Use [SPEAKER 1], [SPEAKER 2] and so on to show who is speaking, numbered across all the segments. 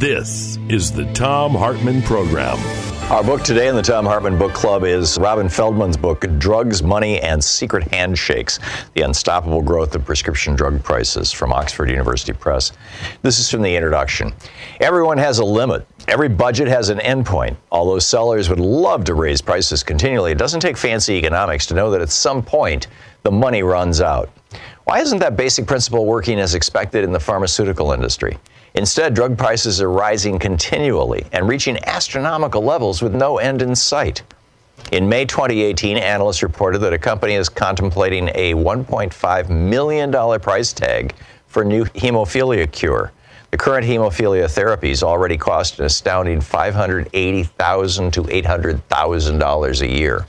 [SPEAKER 1] This is the Thom Hartmann Program.
[SPEAKER 2] Our book today in the Thom Hartmann Book Club is Robin Feldman's book, Drugs, Money, and Secret Handshakes The Unstoppable Growth of Prescription Drug Prices from Oxford University Press. This is from the introduction. Everyone has a limit. Every budget has an endpoint. Although sellers would love to raise prices continually, it doesn't take fancy economics to know that at some point the money runs out. Why isn't that basic principle working as expected in the pharmaceutical industry? Instead, drug prices are rising continually and reaching astronomical levels with no end in sight. In May 2018, analysts reported that a company is contemplating a $1.5 million price tag for new hemophilia cure. The current hemophilia therapies already cost an astounding 580,000 to $800,000 a year.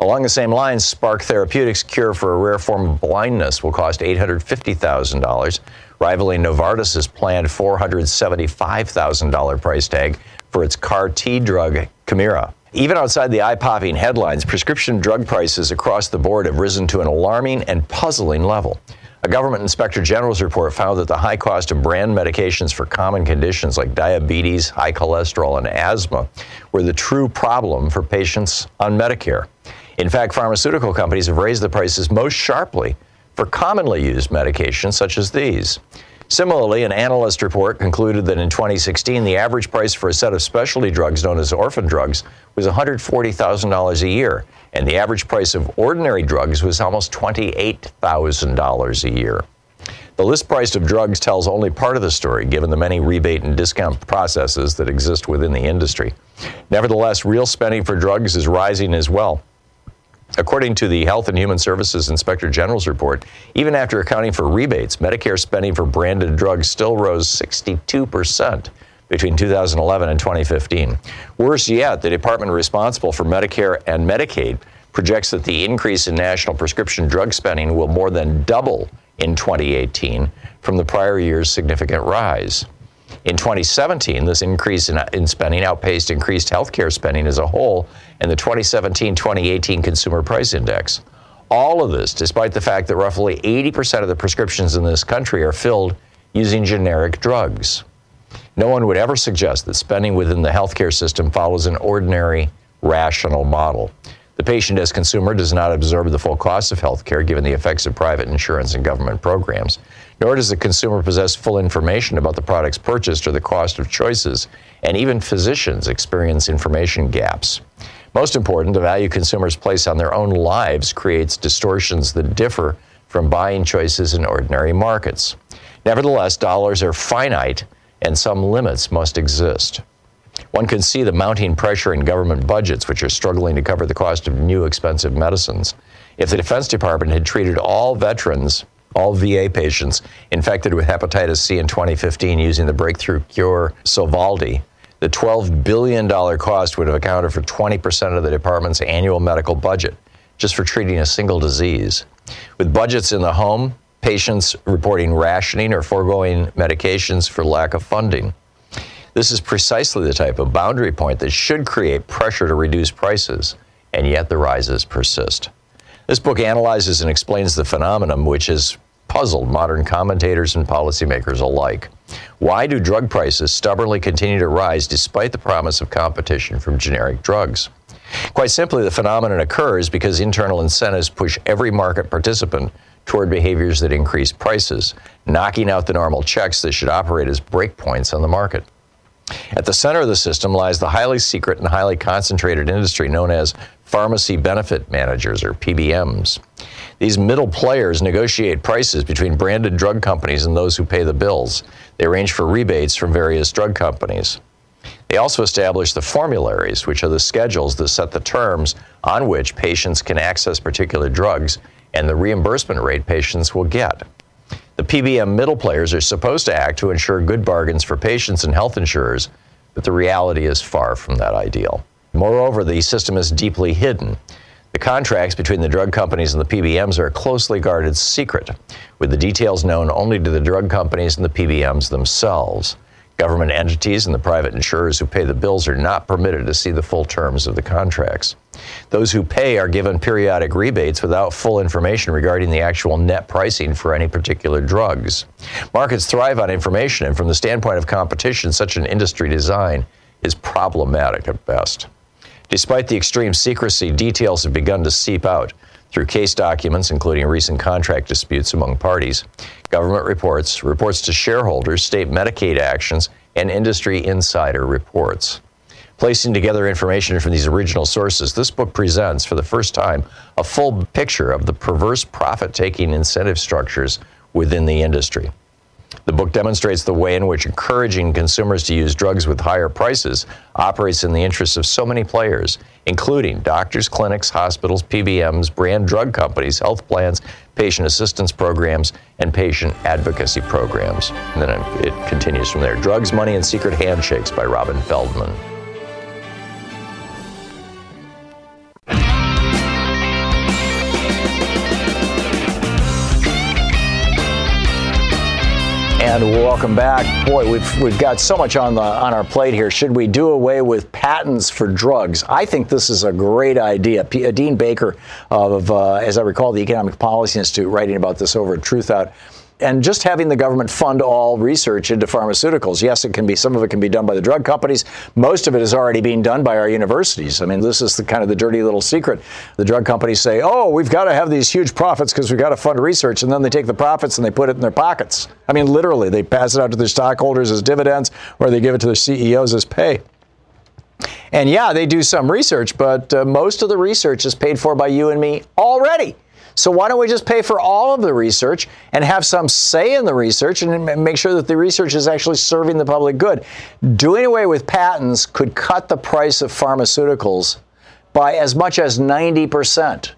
[SPEAKER 2] Along the same lines, Spark Therapeutics' cure for a rare form of blindness will cost $850,000, rivaling Novartis' planned $475,000 price tag for its CAR T drug, Kymriah. Even outside the eye popping headlines, prescription drug prices across the board have risen to an alarming and puzzling level. A government inspector general's report found that the high cost of brand medications for common conditions like diabetes, high cholesterol, and asthma were the true problem for patients on Medicare. In fact, pharmaceutical companies have raised the prices most sharply for commonly used medications such as these. Similarly, an analyst report concluded that in 2016, the average price for a set of specialty drugs known as orphan drugs was $140,000 a year, and the average price of ordinary drugs was almost $28,000 a year. The list price of drugs tells only part of the story, given the many rebate and discount processes that exist within the industry. Nevertheless, real spending for drugs is rising as well. According to the Health and Human Services Inspector General's report, even after accounting for rebates, Medicare spending for branded drugs still rose 62% between 2011 and 2015. Worse yet, the department responsible for Medicare and Medicaid projects that the increase in national prescription drug spending will more than double in 2018 from the prior year's significant rise. In 2017, this increase in, in spending outpaced increased healthcare spending as a whole and the 2017 2018 Consumer Price Index. All of this despite the fact that roughly 80% of the prescriptions in this country are filled using generic drugs. No one would ever suggest that spending within the healthcare system follows an ordinary, rational model. The patient as consumer does not absorb the full cost of healthcare given the effects of private insurance and government programs, nor does the consumer possess full information about the products purchased or the cost of choices, and even physicians experience information gaps. Most important, the value consumers place on their own lives creates distortions that differ from buying choices in ordinary markets. Nevertheless, dollars are finite and some limits must exist. One can see the mounting pressure in government budgets, which are struggling to cover the cost of new expensive medicines. If the Defense Department had treated all veterans, all VA patients infected with hepatitis C in 2015 using the breakthrough cure Sovaldi, the $12 billion cost would have accounted for 20% of the department's annual medical budget just for treating a single disease. With budgets in the home, patients reporting rationing or foregoing medications for lack of funding. This is precisely the type of boundary point that should create pressure to reduce prices, and yet the rises persist. This book analyzes and explains the phenomenon which has puzzled modern commentators and policymakers alike. Why do drug prices stubbornly continue to rise despite the promise of competition from generic drugs? Quite simply, the phenomenon occurs because internal incentives push every market participant toward behaviors that increase prices, knocking out the normal checks that should operate as breakpoints on the market. At the center of the system lies the highly secret and highly concentrated industry known as pharmacy benefit managers, or PBMs. These middle players negotiate prices between branded drug companies and those who pay the bills. They arrange for rebates from various drug companies. They also establish the formularies, which are the schedules that set the terms on which patients can access particular drugs and the reimbursement rate patients will get. The PBM middle players are supposed to act to ensure good bargains for patients and health insurers, but the reality is far from that ideal. Moreover, the system is deeply hidden. The contracts between the drug companies and the PBMs are a closely guarded secret, with the details known only to the drug companies and the PBMs themselves. Government entities and the private insurers who pay the bills are not permitted to see the full terms of the contracts. Those who pay are given periodic rebates without full information regarding the actual net pricing for any particular drugs. Markets thrive on information, and from the standpoint of competition, such an industry design is problematic at best. Despite the extreme secrecy, details have begun to seep out through case documents, including recent contract disputes among parties, government reports, reports to shareholders, state Medicaid actions, and industry insider reports. Placing together information from these original sources, this book presents, for the first time, a full picture of the perverse profit taking incentive structures within the industry. The book demonstrates the way in which encouraging consumers to use drugs with higher prices operates in the interests of so many players, including doctors, clinics, hospitals, PBMs, brand drug companies, health plans, patient assistance programs, and patient advocacy programs. And then it continues from there Drugs, Money, and Secret Handshakes by Robin Feldman. And welcome back. Boy, we've we've got so much on the on our plate here. Should we do away with patents for drugs? I think this is a great idea. P- uh, Dean Baker of, uh, as I recall, the Economic Policy Institute, writing about this over at Truthout and just having the government fund all research into pharmaceuticals. Yes, it can be some of it can be done by the drug companies. Most of it is already being done by our universities. I mean, this is the kind of the dirty little secret. The drug companies say, "Oh, we've got to have these huge profits because we've got to fund research," and then they take the profits and they put it in their pockets. I mean, literally, they pass it out to their stockholders as dividends, or they give it to their CEOs as pay. And yeah, they do some research, but uh, most of the research is paid for by you and me already. So why don't we just pay for all of the research and have some say in the research and make sure that the research is actually serving the public good? Doing away with patents could cut the price of pharmaceuticals by as much as 90%.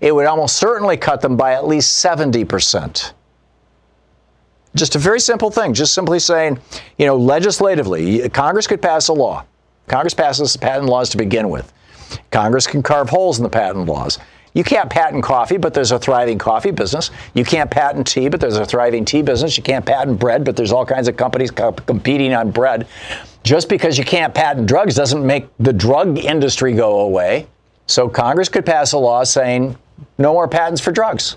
[SPEAKER 2] It would almost certainly cut them by at least 70%. Just a very simple thing, just simply saying, you know, legislatively, Congress could pass a law. Congress passes patent laws to begin with. Congress can carve holes in the patent laws. You can't patent coffee, but there's a thriving coffee business. You can't patent tea, but there's a thriving tea business. You can't patent bread, but there's all kinds of companies competing on bread. Just because you can't patent drugs doesn't make the drug industry go away. So Congress could pass a law saying no more patents for drugs,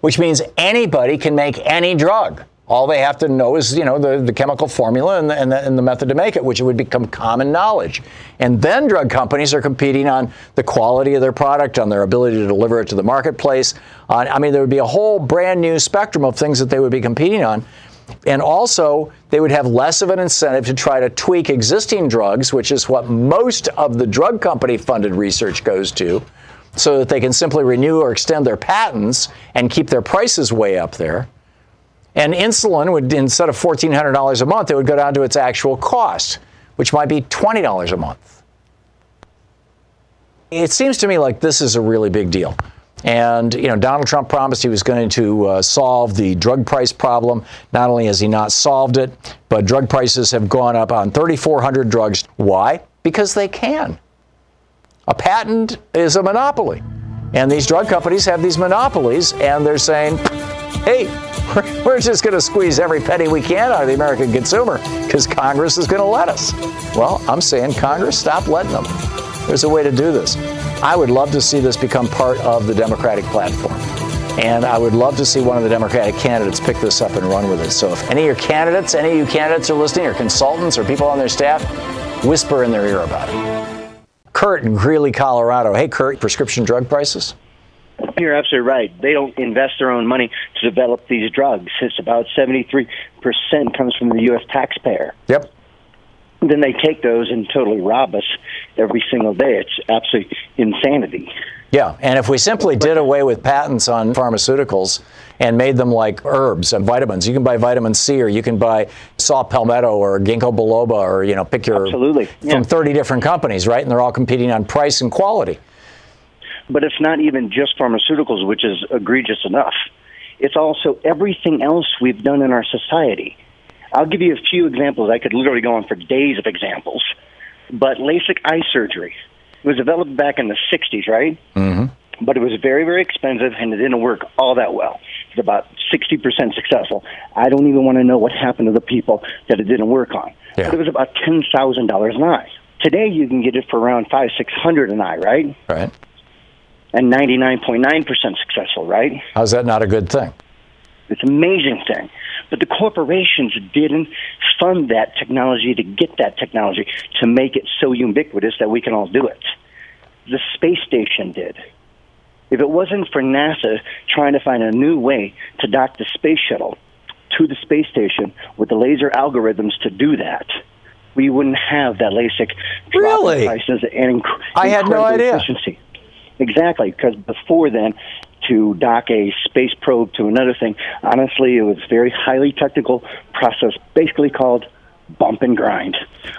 [SPEAKER 2] which means anybody can make any drug. All they have to know is, you know, the, the chemical formula and the, and, the, and the method to make it, which would become common knowledge. And then drug companies are competing on the quality of their product, on their ability to deliver it to the marketplace. On, I mean, there would be a whole brand new spectrum of things that they would be competing on. And also, they would have less of an incentive to try to tweak existing drugs, which is what most of the drug company funded research goes to, so that they can simply renew or extend their patents and keep their prices way up there. And insulin would, instead of $1,400 a month, it would go down to its actual cost, which might be $20 a month. It seems to me like this is a really big deal. And, you know, Donald Trump promised he was going to uh, solve the drug price problem. Not only has he not solved it, but drug prices have gone up on 3,400 drugs. Why? Because they can. A patent is a monopoly. And these drug companies have these monopolies, and they're saying, hey, we're just going to squeeze every penny we can out of the American consumer because Congress is going to let us. Well, I'm saying, Congress, stop letting them. There's a way to do this. I would love to see this become part of the Democratic platform. And I would love to see one of the Democratic candidates pick this up and run with it. So if any of your candidates, any of you candidates are listening, or consultants, or people on their staff, whisper in their ear about it. Kurt in Greeley, Colorado. Hey, Kurt, prescription drug prices?
[SPEAKER 3] You're absolutely right. They don't invest their own money to develop these drugs. It's about 73% comes from the U.S. taxpayer.
[SPEAKER 2] Yep.
[SPEAKER 3] then they take those and totally rob us every single day. It's absolute insanity.
[SPEAKER 2] Yeah, and if we simply did away with patents on pharmaceuticals and made them like herbs and vitamins, you can buy vitamin C or you can buy saw palmetto or ginkgo biloba or you know pick your
[SPEAKER 3] Absolutely. Yeah.
[SPEAKER 2] from 30 different companies, right? And they're all competing on price and quality.
[SPEAKER 3] But it's not even just pharmaceuticals, which is egregious enough. It's also everything else we've done in our society. I'll give you a few examples. I could literally go on for days of examples. But LASIK eye surgery it was developed back in the 60s, right?
[SPEAKER 2] Mm-hmm.
[SPEAKER 3] But it was very, very expensive and it didn't work all that well. It's about 60% successful. I don't even want to know what happened to the people that it didn't work on.
[SPEAKER 2] Yeah.
[SPEAKER 3] But it was about $10,000 an eye. Today you can get it for around five, six hundred an eye, right?
[SPEAKER 2] Right?
[SPEAKER 3] And 99.9% successful, right?
[SPEAKER 2] How's that not a good thing?
[SPEAKER 3] It's an amazing thing. But the corporations didn't fund that technology to get that technology to make it so ubiquitous that we can all do it. The space station did. If it wasn't for NASA trying to find a new way to dock the space shuttle to the space station with the laser algorithms to do that, we wouldn't have that LASIK drop
[SPEAKER 2] Really?
[SPEAKER 3] prices and inc-
[SPEAKER 2] I had no idea.
[SPEAKER 3] Exactly, because before then, to dock a space probe to another thing, honestly, it was a very highly technical process, basically called bump and grind.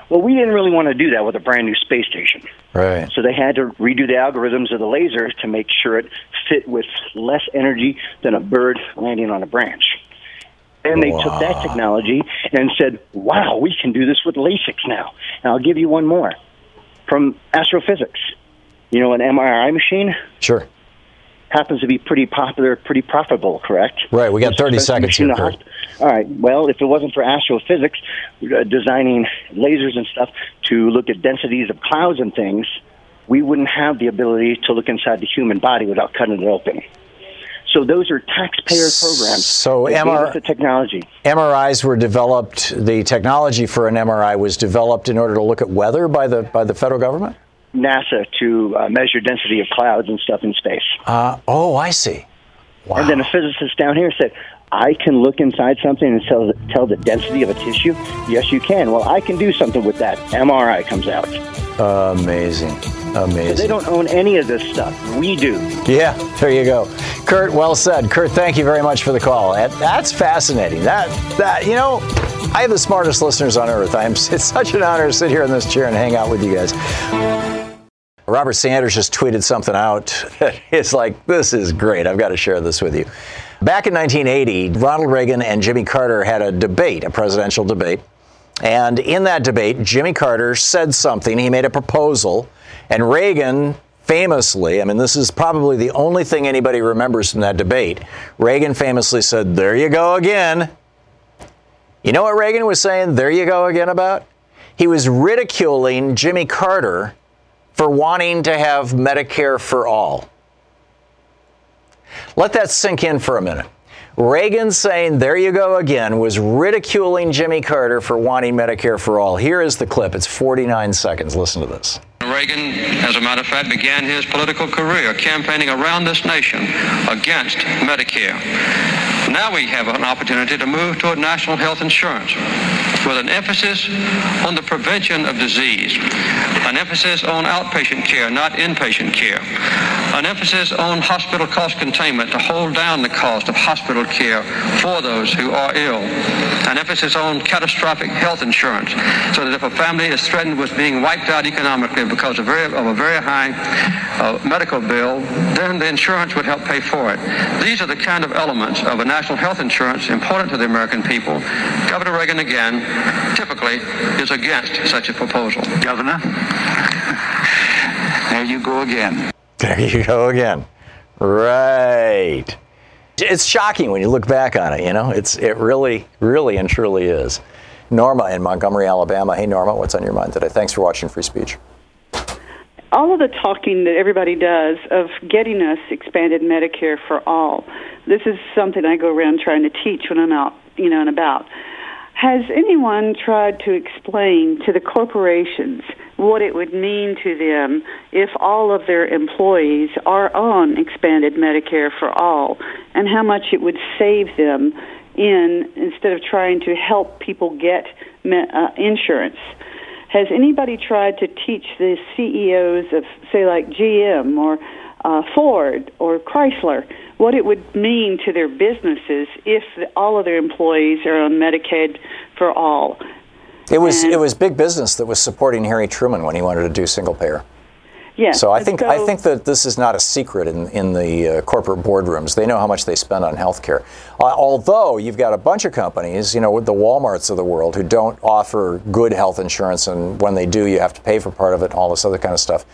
[SPEAKER 3] Well, we didn't really want to do that with a brand new space station.
[SPEAKER 2] Right.
[SPEAKER 3] So they had to redo the algorithms of the laser to make sure it fit with less energy than a bird landing on a branch. And they took that technology and said, wow, we can do this with LASIK now. And I'll give you one more from astrophysics. You know, an MRI machine
[SPEAKER 2] Sure.
[SPEAKER 3] happens to be pretty popular, pretty profitable, correct?
[SPEAKER 2] Right, we got 30 seconds here,
[SPEAKER 3] hosp- All right. Well, if it wasn't for astrophysics, uh, designing lasers and stuff to look at densities of clouds and things, we wouldn't have the ability to look inside the human body without cutting it open. So those are taxpayer programs.
[SPEAKER 2] So
[SPEAKER 3] that gave
[SPEAKER 2] MR
[SPEAKER 3] the technology.
[SPEAKER 2] MRIs were developed. The technology for an MRI was developed in order to look at weather by the by the federal government.
[SPEAKER 3] NASA to uh, measure density of clouds and stuff in space.
[SPEAKER 2] Uh, oh, I see. Wow.
[SPEAKER 3] And then a physicist down here said, I can look inside something and tell, tell the density of a tissue. Yes, you can. Well, I can do something with that. MRI comes out.
[SPEAKER 2] Amazing. Amazing.
[SPEAKER 3] They don't own any of this stuff. We do.
[SPEAKER 2] Yeah, there you go. Kurt, well said. Kurt, thank you very much for the call. That's fascinating. That that you know, I have the smartest listeners on earth. I'm it's such an honor to sit here in this chair and hang out with you guys. Robert Sanders just tweeted something out. It's like, this is great. I've got to share this with you. Back in 1980, Ronald Reagan and Jimmy Carter had a debate, a presidential debate. And in that debate, Jimmy Carter said something. He made a proposal. And Reagan famously, I mean, this is probably the only thing anybody remembers from that debate. Reagan famously said, There you go again. You know what Reagan was saying, There you go again about? He was ridiculing Jimmy Carter for wanting to have Medicare for all. Let that sink in for a minute. Reagan saying, there you go again, was ridiculing Jimmy Carter for wanting Medicare for all. Here is the clip. It's 49 seconds. Listen to this.
[SPEAKER 4] Reagan, as a matter of fact, began his political career campaigning around this nation against Medicare. Now we have an opportunity to move toward national health insurance with an emphasis on the prevention of disease, an emphasis on outpatient care, not inpatient care, an emphasis on hospital cost containment to hold down the cost of hospital care for those who are ill, an emphasis on catastrophic health insurance so that if a family is threatened with being wiped out economically because of, very, of a very high uh, medical bill, then the insurance would help pay for it. These are the kind of elements of a national health insurance important to the American people. Governor Reagan, again, typically is against such a proposal.
[SPEAKER 5] Governor, there you go again.
[SPEAKER 2] There you go again. Right. It's shocking when you look back on it, you know? It's it really, really and truly is. Norma in Montgomery, Alabama. Hey Norma, what's on your mind today? Thanks for watching Free Speech.
[SPEAKER 6] all of the talking that everybody does of getting us expanded Medicare for all. This is something I go around trying to teach when I'm out, you know, and about. Has anyone tried to explain to the corporations what it would mean to them if all of their employees are on expanded Medicare for all and how much it would save them in instead of trying to help people get uh, insurance? Has anybody tried to teach the CEOs of, say, like GM or uh, Ford or Chrysler what it would mean to their businesses if all of their employees are on Medicaid for all?
[SPEAKER 2] It was and, it was big business that was supporting Harry Truman when he wanted to do single payer.
[SPEAKER 6] Yeah.
[SPEAKER 2] So I think so, I think that this is not a secret in in the uh, corporate boardrooms. They know how much they spend on healthcare. Uh, although you've got a bunch of companies, you know, with the WalMarts of the world, who don't offer good health insurance, and when they do, you have to pay for part of it, and all this other kind of stuff.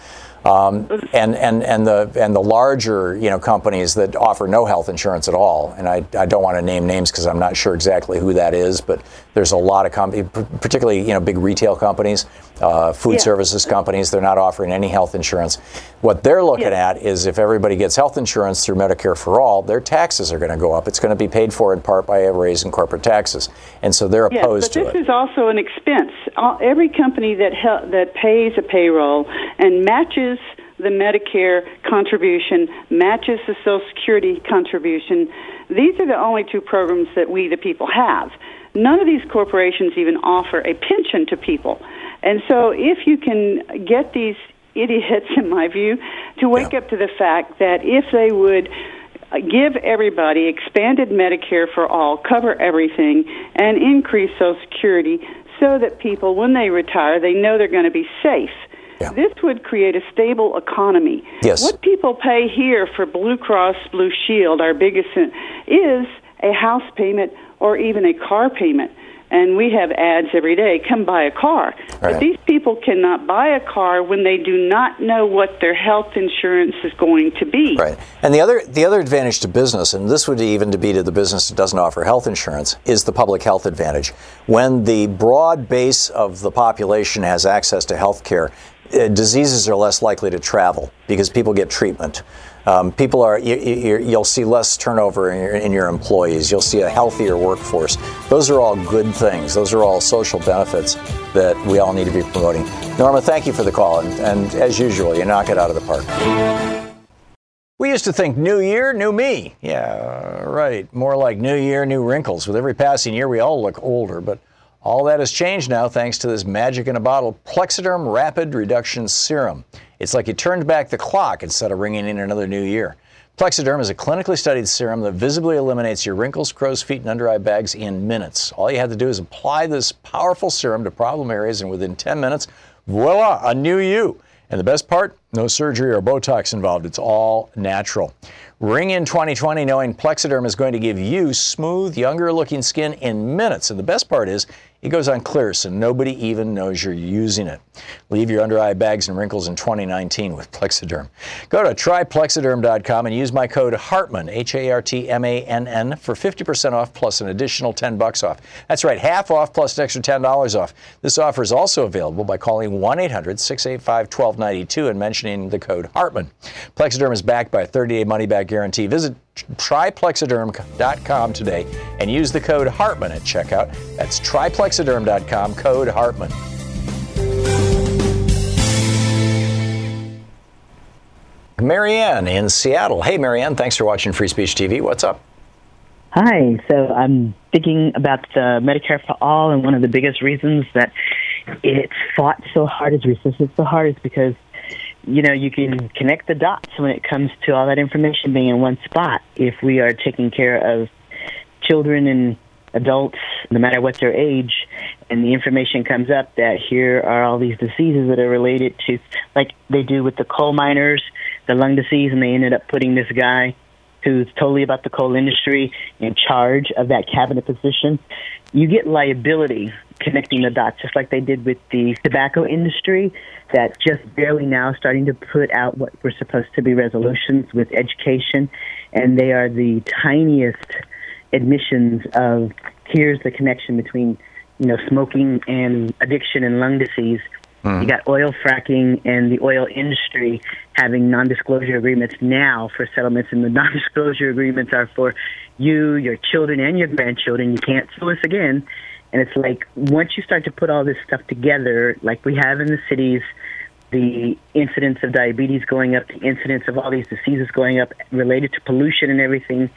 [SPEAKER 2] Um, and, and, and, the, and the larger you know, companies that offer no health insurance at all, and I, I don't want to name names because I'm not sure exactly who that is, but there's a lot of companies, particularly you know, big retail companies, uh, food yeah. services companies, they're not offering any health insurance. What they're looking yeah. at is if everybody gets health insurance through Medicare for All, their taxes are going to go up. It's going to be paid for in part by a raise in corporate taxes. And so they're opposed
[SPEAKER 6] to
[SPEAKER 2] it.
[SPEAKER 6] But this is also an expense. Every company that, that pays a payroll and matches the Medicare contribution, matches the Social Security contribution, these are the only two programs that we, the people, have. None of these corporations even offer a pension to people. And so if you can get these idiots, in my view, to wake yeah. up to the fact that if they would uh, give everybody expanded Medicare for all, cover everything, and increase Social Security so that people, when they retire, they know they're going to be safe. Yeah. This would create a stable economy.
[SPEAKER 2] Yes.
[SPEAKER 6] What people pay here for Blue Cross Blue Shield, our biggest, uh, is a house payment or even a car payment. And we have ads every day come buy a car. Right. but these people cannot buy a car when they do not know what their health insurance is going to be.
[SPEAKER 2] Right. And the other the other advantage to business and this would even to be to the business that doesn't offer health insurance is the public health advantage. When the broad base of the population has access to health care diseases are less likely to travel because people get treatment um, people are you, will see less turnover in your, in your, employees. You'll see a healthier workforce. Those are all good things. Those are all social benefits that we all need to be promoting. Norma, thank you for the call, and, and as usual, you knock it out of the park. We used to think new year, new me. Yeah, right. More like new year, new wrinkles. With every passing year, we all look older, but all that has changed now thanks to this magic in a bottle Plexaderm Rapid Reduction Serum. It's like you turned back the clock instead of ringing in another new year. Plexaderm is a clinically studied serum that visibly eliminates your wrinkles, crow's feet, and under eye bags in minutes. All you have to do is apply this powerful serum to problem areas, and within 10 minutes, voila, a new you. And the best part, no surgery or Botox involved. It's all natural. Ring in 2020 knowing Plexaderm is going to give you smooth, younger looking skin in minutes. And the best part is, it goes on clear so nobody even knows you're using it. Leave your under eye bags and wrinkles in 2019 with Plexaderm. Go to tryplexaderm.com and use my code Hartmann, H A R T M A N N, for 50% off plus an additional 10 bucks off. That's right, half off plus an extra $10 off. This offer is also available by calling 1 800 685 1292 and mentioning the code Hartmann. Plexaderm is backed by a 30 day money back guarantee. Visit tryplexaderm.com today and use the code Hartmann at checkout. That's tryplexaderm.com, code Hartmann. Marianne in Seattle. Hey, Marianne, thanks for watching Free Speech TV. What's up?
[SPEAKER 5] Hi. So I'm thinking about the Medicare for All, and one of the biggest reasons that it's fought so hard, is resisted so hard, is because you know, you can connect the dots when it comes to all that information being in one spot. If we are taking care of children and adults, no matter what their age, and the information comes up that here are all these diseases that are related to, like they do with the coal miners, the lung disease, and they ended up putting this guy who's totally about the coal industry in charge of that cabinet position. You get liability connecting the dots, just like they did with the tobacco industry, that just barely now starting to put out what were supposed to be resolutions with education, and they are the tiniest admissions of here's the connection between you know smoking and addiction and lung disease. Mm. You got oil fracking and the oil industry having non-disclosure agreements now for settlements, and the non-disclosure agreements are for you, your children, and your grandchildren. You can't sue us again and it's like once you start to put all this stuff together, like we have in the cities, the incidence of diabetes going up, the incidence of all these diseases going up related to pollution and everything,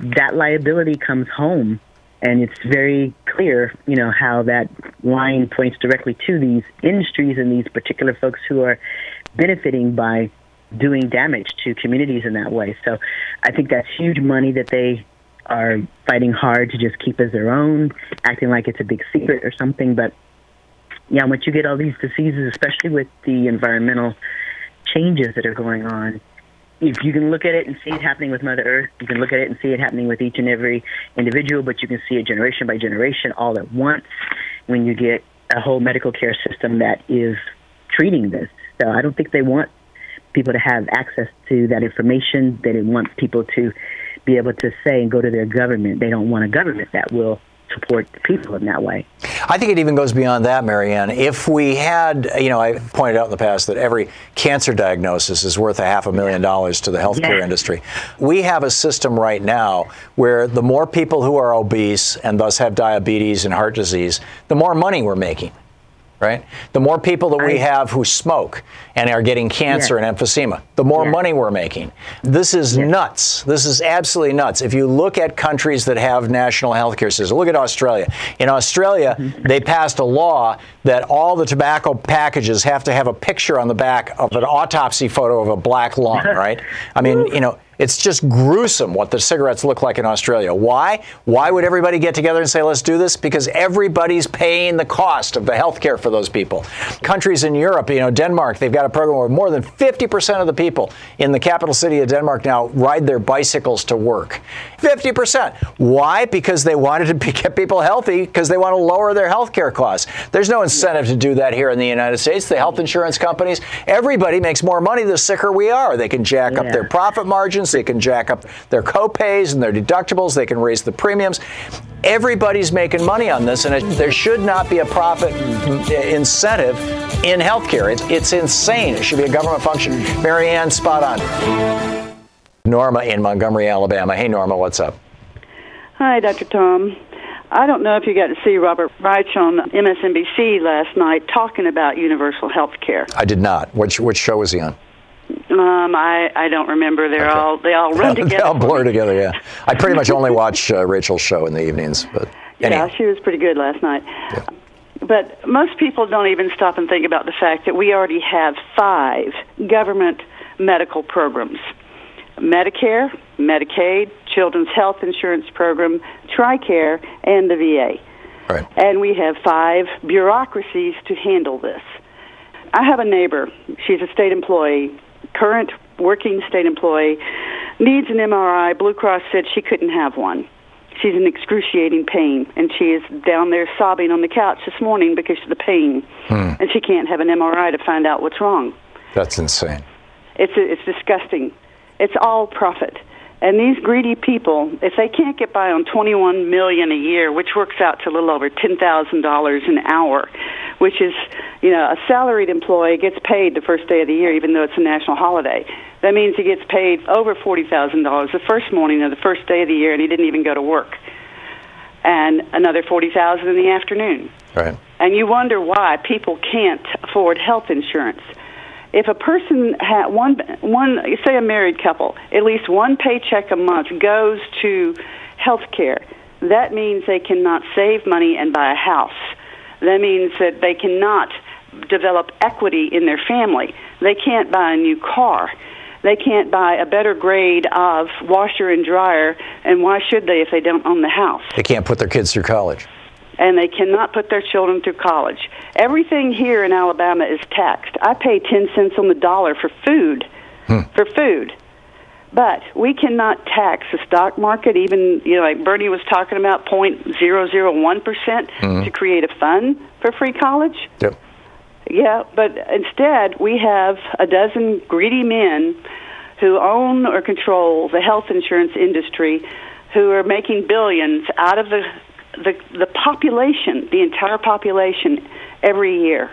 [SPEAKER 5] that liability comes home And it's very clear, you know, how that line points directly to these industries and these particular folks who are benefiting by doing damage to communities in that way. So I think that's huge money that they are fighting hard to just keep as their own, acting like it's a big secret or something. But yeah, once you get all these diseases, especially with the environmental changes that are going on, if you can look at it and see it happening with Mother Earth, you can look at it and see it happening with each and every individual, but you can see it generation by generation all at once when you get a whole medical care system that is treating this. So I don't think they want people to have access to that information. They want people to be able to say and go to their government. They don't want a government that will support the people in that way.
[SPEAKER 2] I think it even goes beyond that, Marianne. If we had, you know, I pointed out in the past that every cancer diagnosis is worth a half a million dollars to the healthcare yeah. industry. We have a system right now where the more people who are obese and thus have diabetes and heart disease, the more money we're making right? The more people that we have who smoke and are getting cancer yeah. and emphysema, the more yeah. money we're making. This is yeah. nuts. This is absolutely nuts. If you look at countries that have national health care systems, look at Australia. In Australia, mm-hmm. they passed a law that all the tobacco packages have to have a picture on the back of an autopsy photo of a black lung, right? I mean, you know, it's just gruesome what the cigarettes look like in Australia. Why? Why would everybody get together and say, let's do this? Because everybody's paying the cost of the health care for those people. Countries in Europe, you know, Denmark, they've got a program where more than 50% of the people in the capital city of Denmark now ride their bicycles to work. 50%. Why? Because they wanted to be, get people healthy because they want to lower their health care costs. There's no incentive to do that here in the United States. The health insurance companies, everybody makes more money the sicker we are. They can jack yeah. up their profit margins they can jack up their copays and their deductibles. They can raise the premiums. Everybody's making money on this, and it, there should not be a profit incentive in healthcare. It, it's insane. It should be a government function. Marianne, spot on. Norma in Montgomery, Alabama. Hey, Norma, what's up?
[SPEAKER 6] Hi, Dr. Thom. I don't know if you got to see Robert Reich on MSNBC last night talking about universal health care.
[SPEAKER 2] I did not. Which, which show was he on?
[SPEAKER 6] Um, I I don't remember. They're okay. all they all run together.
[SPEAKER 2] they all blur together. Yeah, I pretty much only watch uh, Rachel's show in the evenings, but
[SPEAKER 6] anyway. yeah, she was pretty good last night. Yeah. But most people don't even stop and think about the fact that we already have five government medical programs: Medicare, Medicaid, Children's Health Insurance Program, TRICARE, and the VA.
[SPEAKER 2] Right.
[SPEAKER 6] And we have five bureaucracies to handle this. I have a neighbor. She's a state employee, current working state employee, needs an MRI. Blue Cross said she couldn't have one. She's in excruciating pain, and she is down there sobbing on the couch this morning because of the pain, hmm. and she can't have an MRI to find out what's wrong.
[SPEAKER 2] That's insane.
[SPEAKER 6] It's it's disgusting. It's all profit. And these greedy people, if they can't get by on 21 million a year, which works out to a little over $10,000 an hour, which is, you know, a salaried employee gets paid the first day of the year even though it's a national holiday. That means he gets paid over $40,000 the first morning of the first day of the year and he didn't even go to work. And another 40,000 in the afternoon.
[SPEAKER 2] Right.
[SPEAKER 6] And you wonder why people can't afford health insurance if a person had one one say a married couple at least one paycheck a month goes to health care that means they cannot save money and buy a house. That means that they cannot develop equity in their family. They can't buy a new car. They can't buy a better grade of washer and dryer and why should they if they don't own the house?
[SPEAKER 2] They can't put their kids through college
[SPEAKER 6] and they cannot put their children through college. Everything here in Alabama is taxed. I pay 10 cents on the dollar for food. Hmm. For food. But we cannot tax the stock market, even, you know, like Bernie was talking about 0.001% mm-hmm. to create a fund for free college.
[SPEAKER 2] Yep.
[SPEAKER 6] Yeah, but instead we have a dozen greedy men who own or control the health insurance industry who are making billions out of the the the population, the entire population, every year,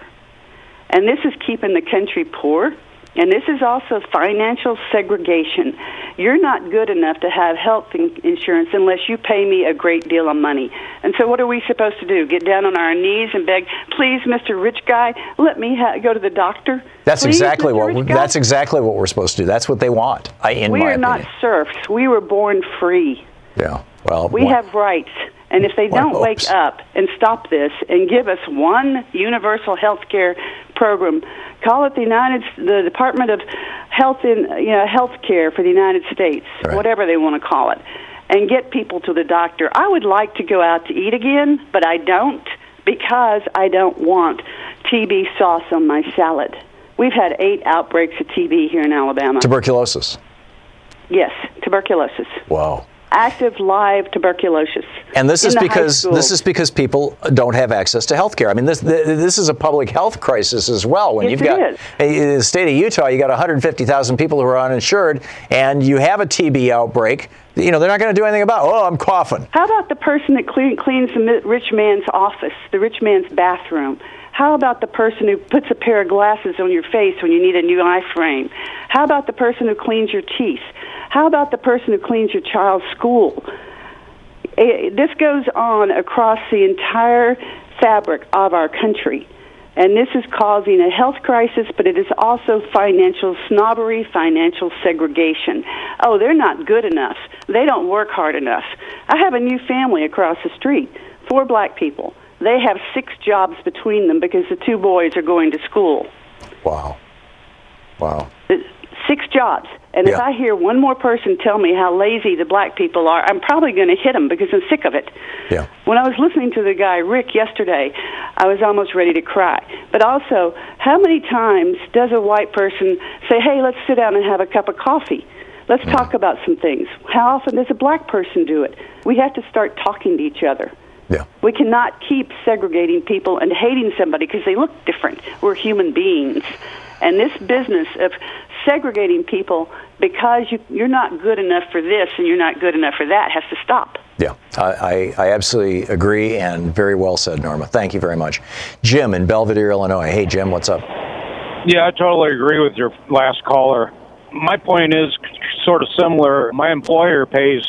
[SPEAKER 6] and this is keeping the country poor. And this is also financial segregation. You're not good enough to have health insurance unless you pay me a great deal of money. And so, what are we supposed to do? Get down on our knees and beg, "Please, Mr. Rich Guy, let me ha- go to the doctor."
[SPEAKER 2] That's Please, exactly Mr. what that's exactly what we're supposed to do. That's what they want. I, in
[SPEAKER 6] we are
[SPEAKER 2] opinion.
[SPEAKER 6] not serfs. We were born free.
[SPEAKER 2] Yeah. Well,
[SPEAKER 6] we have rights And if they don't wake up and stop this and give us one universal health care program, call it the United the Department of Health in you know Health Care for the United States,
[SPEAKER 2] Right.
[SPEAKER 6] whatever they want to call it, and get people to the doctor. I would like to go out to eat again, but I don't because I don't want TB sauce on my salad. We've had eight outbreaks of TB here in Alabama.
[SPEAKER 2] Tuberculosis.
[SPEAKER 6] yes, tuberculosis.
[SPEAKER 2] Wow.
[SPEAKER 6] Active live tuberculosis.
[SPEAKER 2] And this is because this is because people don't have access to health care. I mean, this this is a public health crisis as well. When
[SPEAKER 6] Yes,
[SPEAKER 2] you've got
[SPEAKER 6] eh,
[SPEAKER 2] in the state of Utah, you got 150,000 people who are uninsured, and you have a TB outbreak. You know, they're not going to do anything about. Oh, I'm coughing.
[SPEAKER 6] How about the person that clean, cleans the rich man's office, the rich man's bathroom? How about the person who puts a pair of glasses on your face when you need a new eye frame? How about the person who cleans your teeth? How about the person who cleans your child's school? Eh, this goes on across the entire fabric of our country. And this is causing a health crisis, but it is also financial snobbery, financial segregation. Oh, they're not good enough. They don't work hard enough. I have a new family across the street, four black people. They have six jobs between them because the two boys are going to school.
[SPEAKER 2] Wow. Wow.
[SPEAKER 6] Six jobs. And if I hear one more person tell me how lazy the black people are, I'm probably going to hit them because I'm sick of it.
[SPEAKER 2] Yeah.
[SPEAKER 6] When I was listening to the guy Rick yesterday, I was almost ready to cry. But also, how many times does a white person say, "Hey, let's sit down and have a cup of coffee. Let's
[SPEAKER 2] Mm.
[SPEAKER 6] talk about some things." How often does a black person do it? We have to start talking to each other.
[SPEAKER 2] Yeah.
[SPEAKER 6] We cannot keep segregating people and hating somebody because they look different. We're human beings. And this business of segregating people because you, you're not good enough for this and you're not good enough for that has to stop.
[SPEAKER 2] Yeah, I, I, I absolutely agree, and very well said, Norma. Thank you very much. Jim in Belvidere, Illinois. Hey, Jim, what's up?
[SPEAKER 7] Yeah, I totally agree with your last caller. My point is sort of similar. My employer pays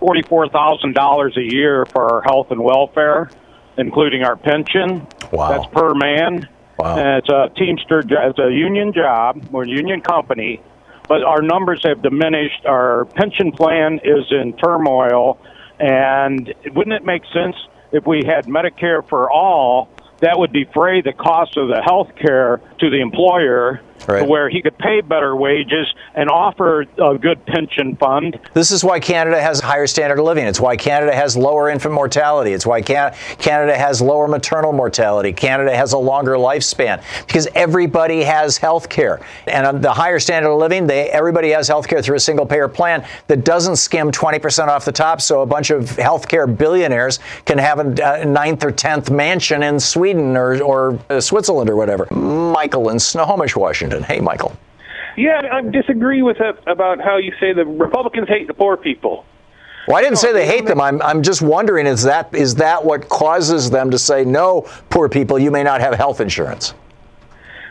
[SPEAKER 7] $44,000 a year for our health and welfare, including our pension.
[SPEAKER 2] Wow.
[SPEAKER 7] That's per man.
[SPEAKER 2] Wow.
[SPEAKER 7] And it's a Teamster, it's a union job. We're a union company. But our numbers have diminished. Our pension plan is in turmoil. And wouldn't it make sense if we had Medicare for all? That would defray the cost of the health care to the employer
[SPEAKER 2] Right.
[SPEAKER 7] where he could pay better wages and offer a good pension fund.
[SPEAKER 2] This is why Canada has a higher standard of living. It's why Canada has lower infant mortality. It's why Can- Canada has lower maternal mortality. Canada has a longer lifespan because everybody has health care. And on the higher standard of living, they, everybody has health care through a single payer plan that doesn't skim 20% off the top so a bunch of health care billionaires can have a, a ninth or 10th mansion in Sweden or, or uh, Switzerland or whatever. Michael in Snohomish, Washington. Hey, Michael.
[SPEAKER 8] Yeah, I disagree with it about how you say the Republicans hate the poor people.
[SPEAKER 2] Well, I didn't say they hate them. I'm, I'm just wondering is that is that what causes them to say no, poor people, you may not have health insurance?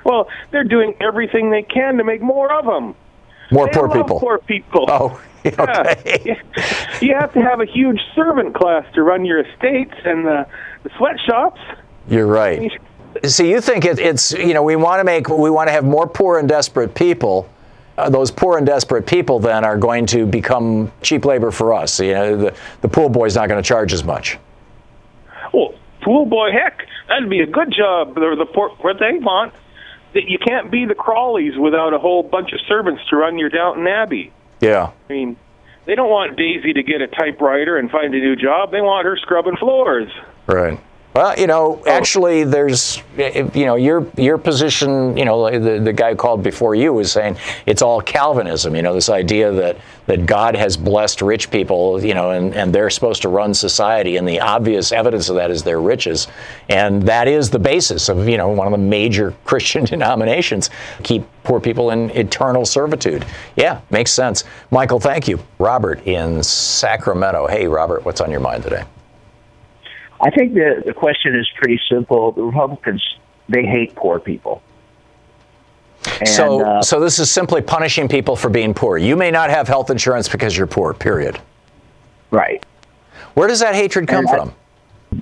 [SPEAKER 8] Well, they're doing everything they can to make more of them.
[SPEAKER 2] More
[SPEAKER 8] They
[SPEAKER 2] poor people.
[SPEAKER 8] Poor people.
[SPEAKER 2] Oh, okay.
[SPEAKER 8] Yeah. You have to have a huge servant class to run your estates and the, the sweatshops.
[SPEAKER 2] You're right. See, you think it, it's you know we want to make we want to have more poor and desperate people. Uh, those poor and desperate people then are going to become cheap labor for us. You know, the the pool boy's not going to charge as much.
[SPEAKER 8] Well, pool boy, heck, that'd be a good job. The, the poor, what they want, that you can't be the Crawleys without a whole bunch of servants to run your Downton Abbey.
[SPEAKER 2] Yeah.
[SPEAKER 8] I mean, they don't want Daisy to get a typewriter and find a new job. They want her scrubbing floors.
[SPEAKER 2] Right. Well, you know, oh. actually, there's, you know, your your position, you know, the, the guy called before you was saying it's all Calvinism. You know, this idea that that God has blessed rich people, you know, and, and they're supposed to run society, and the obvious evidence of that is their riches, and that is the basis of, you know, one of the major Christian denominations keep poor people in eternal servitude. Yeah, makes sense. Michael, thank you. Robert in Sacramento. Hey, Robert, what's on your mind today?
[SPEAKER 9] I think the, the question is pretty simple. The Republicans, they hate poor people. And,
[SPEAKER 2] so,
[SPEAKER 9] uh,
[SPEAKER 2] so this is simply punishing people for being poor. You may not have health insurance because you're poor. Period.
[SPEAKER 9] Right.
[SPEAKER 2] Where does that hatred come
[SPEAKER 9] I-
[SPEAKER 2] from?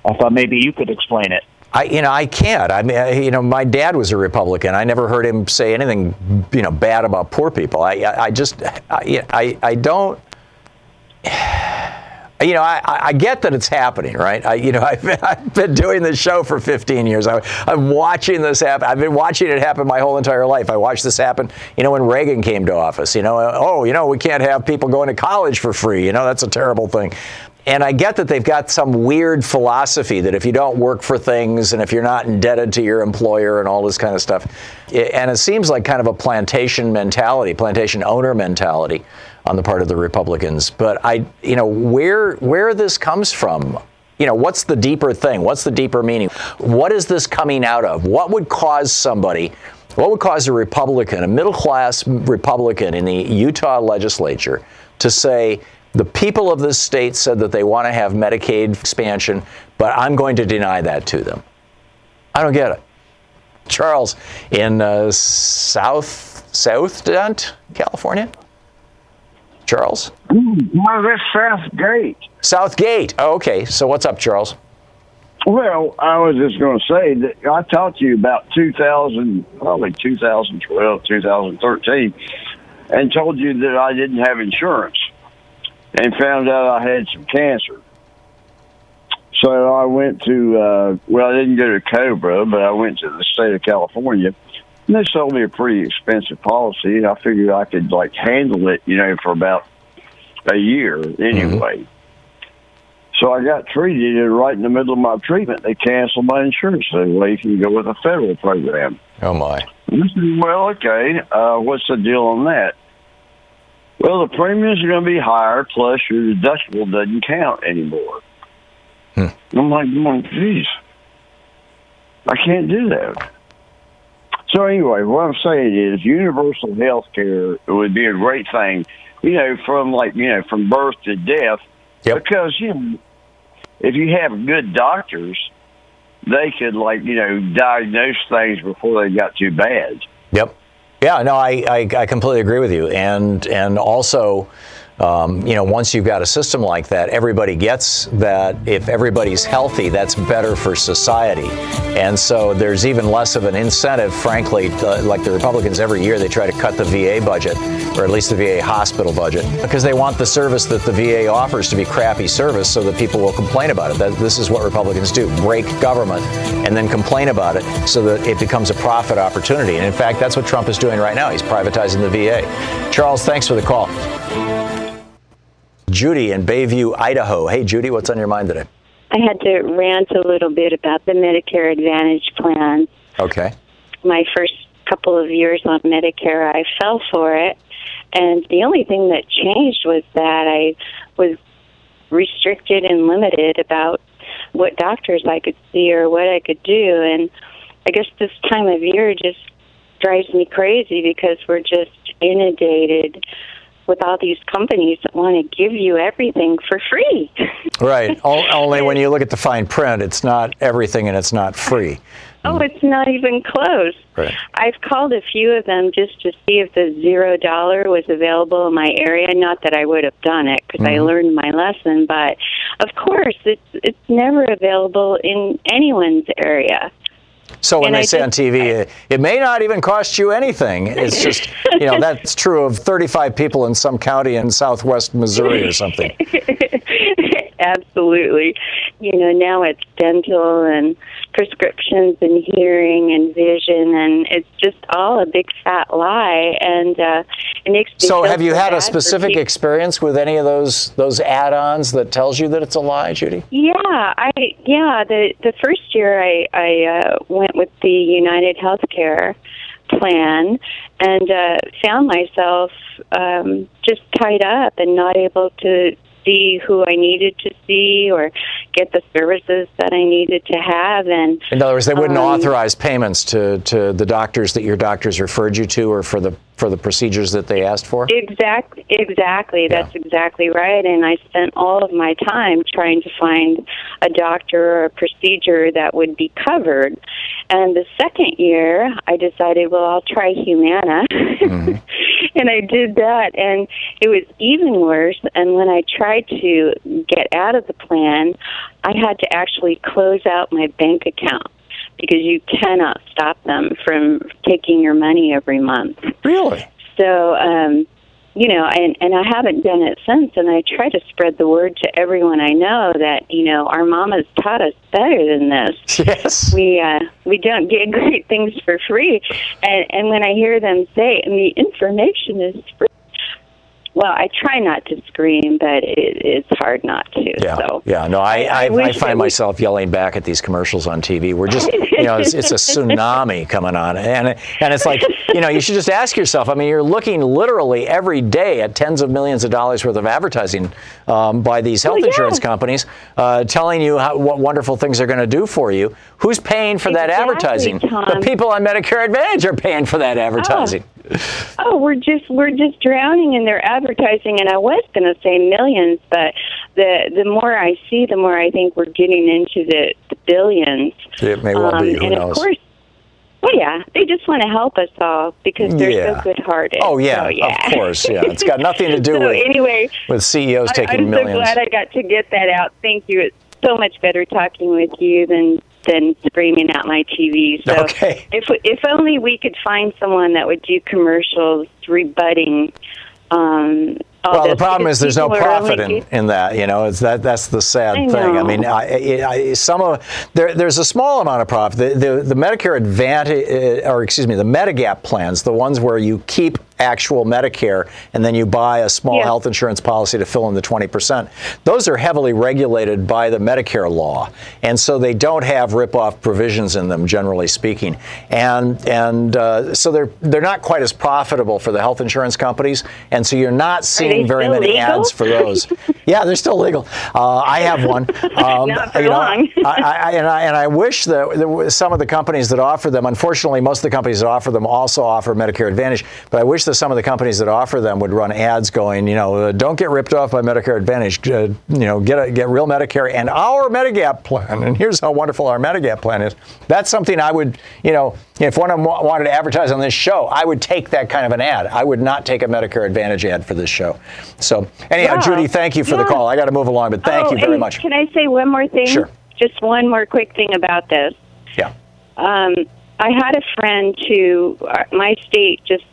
[SPEAKER 9] I thought maybe you could explain it.
[SPEAKER 2] I, you know, I can't. I mean, I- you know, my dad was a Republican. I never heard him say anything, you know, bad about poor people. I, I, I just, I, I, I don't. You know, I, I get that it's happening, right? I, you know, I've, I've been doing this show for 15 years. I, I'm watching this happen. I've been watching it happen my whole entire life. I watched this happen, you know, when Reagan came to office. You know, uh, oh, you know, we can't have people going to college for free. You know, that's a terrible thing. And I get that they've got some weird philosophy that if you don't work for things and if you're not indebted to your employer and all this kind of stuff, and it seems like kind of a plantation mentality, plantation owner mentality on the part of the Republicans. But I, you know, where where this comes from, you know, what's the deeper thing? What's the deeper meaning? What is this coming out of? What would cause somebody? What would cause a Republican, a middle class Republican in the Utah legislature, to say? The people of this state said that they want to have Medicaid expansion, but I'm going to deny that to them. I don't get it. Charles in uh, South South Dent, California. Charles?
[SPEAKER 10] No, that's Southgate.
[SPEAKER 2] Southgate. Oh, okay. So what's up, Charles?
[SPEAKER 10] Well, I was just going to say that I talked to you about 2000, probably 2012, 2013, and told you that I didn't have insurance and found out I had some cancer. So I went to, uh, well, I didn't go to Cobra, but I went to the state of California. And they sold me a pretty expensive policy. I figured I could, like, handle it, you know, for about a year anyway. Mm-hmm. So I got treated, and right in the middle of my treatment, they canceled my insurance. So, well, you can go with a federal program.
[SPEAKER 2] Oh, my.
[SPEAKER 10] Well, okay. Uh, what's the deal on that? Well, the premiums are going to be higher, plus your deductible doesn't count anymore. Hmm. I'm like, geez, I can't do that. So anyway, what I'm saying is universal health care would be a great thing, you know, from like, you know, from birth to death.
[SPEAKER 2] Yep.
[SPEAKER 10] Because, you know, if you have good doctors, they could like, you know, diagnose things before they got too bad.
[SPEAKER 2] Yep. Yeah, no, I, I, I completely agree with you. And and also um, you know, once you've got a system like that, everybody gets that if everybody's healthy, that's better for society. And so there's even less of an incentive, frankly, uh, like the Republicans every year, they try to cut the VA budget, or at least the VA hospital budget, because they want the service that the VA offers to be crappy service so that people will complain about it. That, this is what Republicans do break government and then complain about it so that it becomes a profit opportunity. And in fact, that's what Trump is doing right now. He's privatizing the VA. Charles, thanks for the call. Judy in Bayview, Idaho. Hey, Judy, what's on your mind today?
[SPEAKER 11] I had to rant a little bit about the Medicare Advantage plan.
[SPEAKER 2] Okay.
[SPEAKER 11] My first couple of years on Medicare, I fell for it. And the only thing that changed was that I was restricted and limited about what doctors I could see or what I could do. And I guess this time of year just drives me crazy because we're just inundated with all these companies that want to give you everything for free.
[SPEAKER 2] right. Only when you look at the fine print, it's not everything and it's not free.
[SPEAKER 11] Oh, it's not even close.
[SPEAKER 2] Right.
[SPEAKER 11] I've called a few of them just to see if the zero dollar was available in my area. Not that I would have done it because mm-hmm. I learned my lesson, but of course, it's it's never available in anyone's area.
[SPEAKER 2] So when
[SPEAKER 11] And
[SPEAKER 2] they
[SPEAKER 11] I
[SPEAKER 2] say on TV, it, it may not even cost you anything. It's just, you know, that's true of 35 people in some county in southwest Missouri or something.
[SPEAKER 11] Absolutely. You know, now it's dental and prescriptions and hearing and vision, and it's just all a big fat lie. And uh, it makes me
[SPEAKER 2] So have you had a specific experience with any of those those add-ons that tells you that it's a lie, Judy?
[SPEAKER 11] Yeah, I yeah the the first year I I uh, went with the United Healthcare plan and uh, found myself um, just tied up and not able to see who I needed to see or get the services that I needed to have and
[SPEAKER 2] In other words, they wouldn't
[SPEAKER 11] Um,
[SPEAKER 2] authorize payments to, to the doctors that your doctors referred you to or for the for the procedures that they asked for?
[SPEAKER 11] Exactly, exactly. That's exactly right. And I spent all of my time trying to find a doctor or a procedure that would be covered. And the second year, I decided, well, I'll try Humana. and I did that, and it was even worse. And when I tried to get out of the plan, I had to actually close out my bank account because you cannot stop them from taking your money every month.
[SPEAKER 2] Really?
[SPEAKER 11] So, um, you know, and and I haven't done it since. And I try to spread the word to everyone I know that you know our mamas taught us better than this.
[SPEAKER 2] Yes,
[SPEAKER 11] we uh, we don't get great things for free, and and when I hear them say, and the information is free. Well, I try not to scream, but it, it's hard not to.
[SPEAKER 2] Yeah,
[SPEAKER 11] so.
[SPEAKER 2] yeah. No, I, I, I,
[SPEAKER 11] wish
[SPEAKER 2] find
[SPEAKER 11] that
[SPEAKER 2] myself yelling back at these commercials on TV. We're just, you know, it's, it's a tsunami coming on, and and it's like, you know, you should just ask yourself. I mean, you're looking literally every day at tens of millions of dollars worth of advertising um, by these health insurance companies, uh, telling you how, what wonderful things they're going to do for you. Who's paying for that
[SPEAKER 11] Exactly,
[SPEAKER 2] advertising? The people on Medicare Advantage are paying for that advertising.
[SPEAKER 11] Oh, we're just we're just drowning in their advertising, and I was going to say millions, but the the more I see, the more I think we're getting into the, the billions.
[SPEAKER 2] It may well be. Who
[SPEAKER 11] Um, and
[SPEAKER 2] knows?
[SPEAKER 11] of course, well, yeah, they just want to help us all because they're
[SPEAKER 2] Yeah.
[SPEAKER 11] so good-hearted.
[SPEAKER 2] Oh yeah,
[SPEAKER 11] So, yeah.
[SPEAKER 2] of course. Yeah, it's got nothing to do
[SPEAKER 11] so
[SPEAKER 2] with
[SPEAKER 11] anyway,
[SPEAKER 2] with CEOs
[SPEAKER 11] I,
[SPEAKER 2] taking
[SPEAKER 11] I'm
[SPEAKER 2] millions.
[SPEAKER 11] so glad I got to get that out. Thank you. It's so much better talking with you than than screaming at my TV. So
[SPEAKER 2] Okay.
[SPEAKER 11] if if only we could find someone that would do commercials rebutting. Um, all
[SPEAKER 2] Well, the problem is there's no
[SPEAKER 11] people are only
[SPEAKER 2] profit in, in that. You know, it's that that's the sad
[SPEAKER 11] I
[SPEAKER 2] thing. I mean, I, I, I, some of there, there's a small amount of profit. The, the, the Medicare Advantage, uh, or excuse me, the Medigap plans, the ones where you keep actual Medicare and then you buy a small
[SPEAKER 12] Yeah.
[SPEAKER 2] health insurance policy to fill in the 20%. Those are heavily regulated by the Medicare law, and so they don't have rip-off provisions in them, generally speaking. And and uh, so they're they're not quite as profitable for the health insurance companies, and so you're not seeing very many
[SPEAKER 11] legal?
[SPEAKER 2] ads for those. yeah, they're still legal. Uh, I have one. Um,
[SPEAKER 11] Not for
[SPEAKER 2] you know,
[SPEAKER 11] long.
[SPEAKER 2] I, I, and, I, and I wish that some of the companies that offer them, unfortunately, most of the companies that offer them also offer Medicare Advantage, but I wish that some of the companies that offer them would run ads going, you know, uh, don't get ripped off by Medicare Advantage. Uh, you know, get a, get real Medicare and our Medigap plan. And here's how wonderful our Medigap plan is. That's something I would, you know, if one of them wanted to advertise on this show, I would take that kind of an ad. I would not take a Medicare Advantage ad for this show. So, anyhow,
[SPEAKER 11] Wow.
[SPEAKER 2] Judy, thank you for the call. I got to move along, but thank
[SPEAKER 11] Oh,
[SPEAKER 2] you very much.
[SPEAKER 11] Can I say one more thing?
[SPEAKER 2] Sure.
[SPEAKER 11] Just one more quick thing about this.
[SPEAKER 2] Yeah.
[SPEAKER 11] Um, I had a friend who, uh, my state just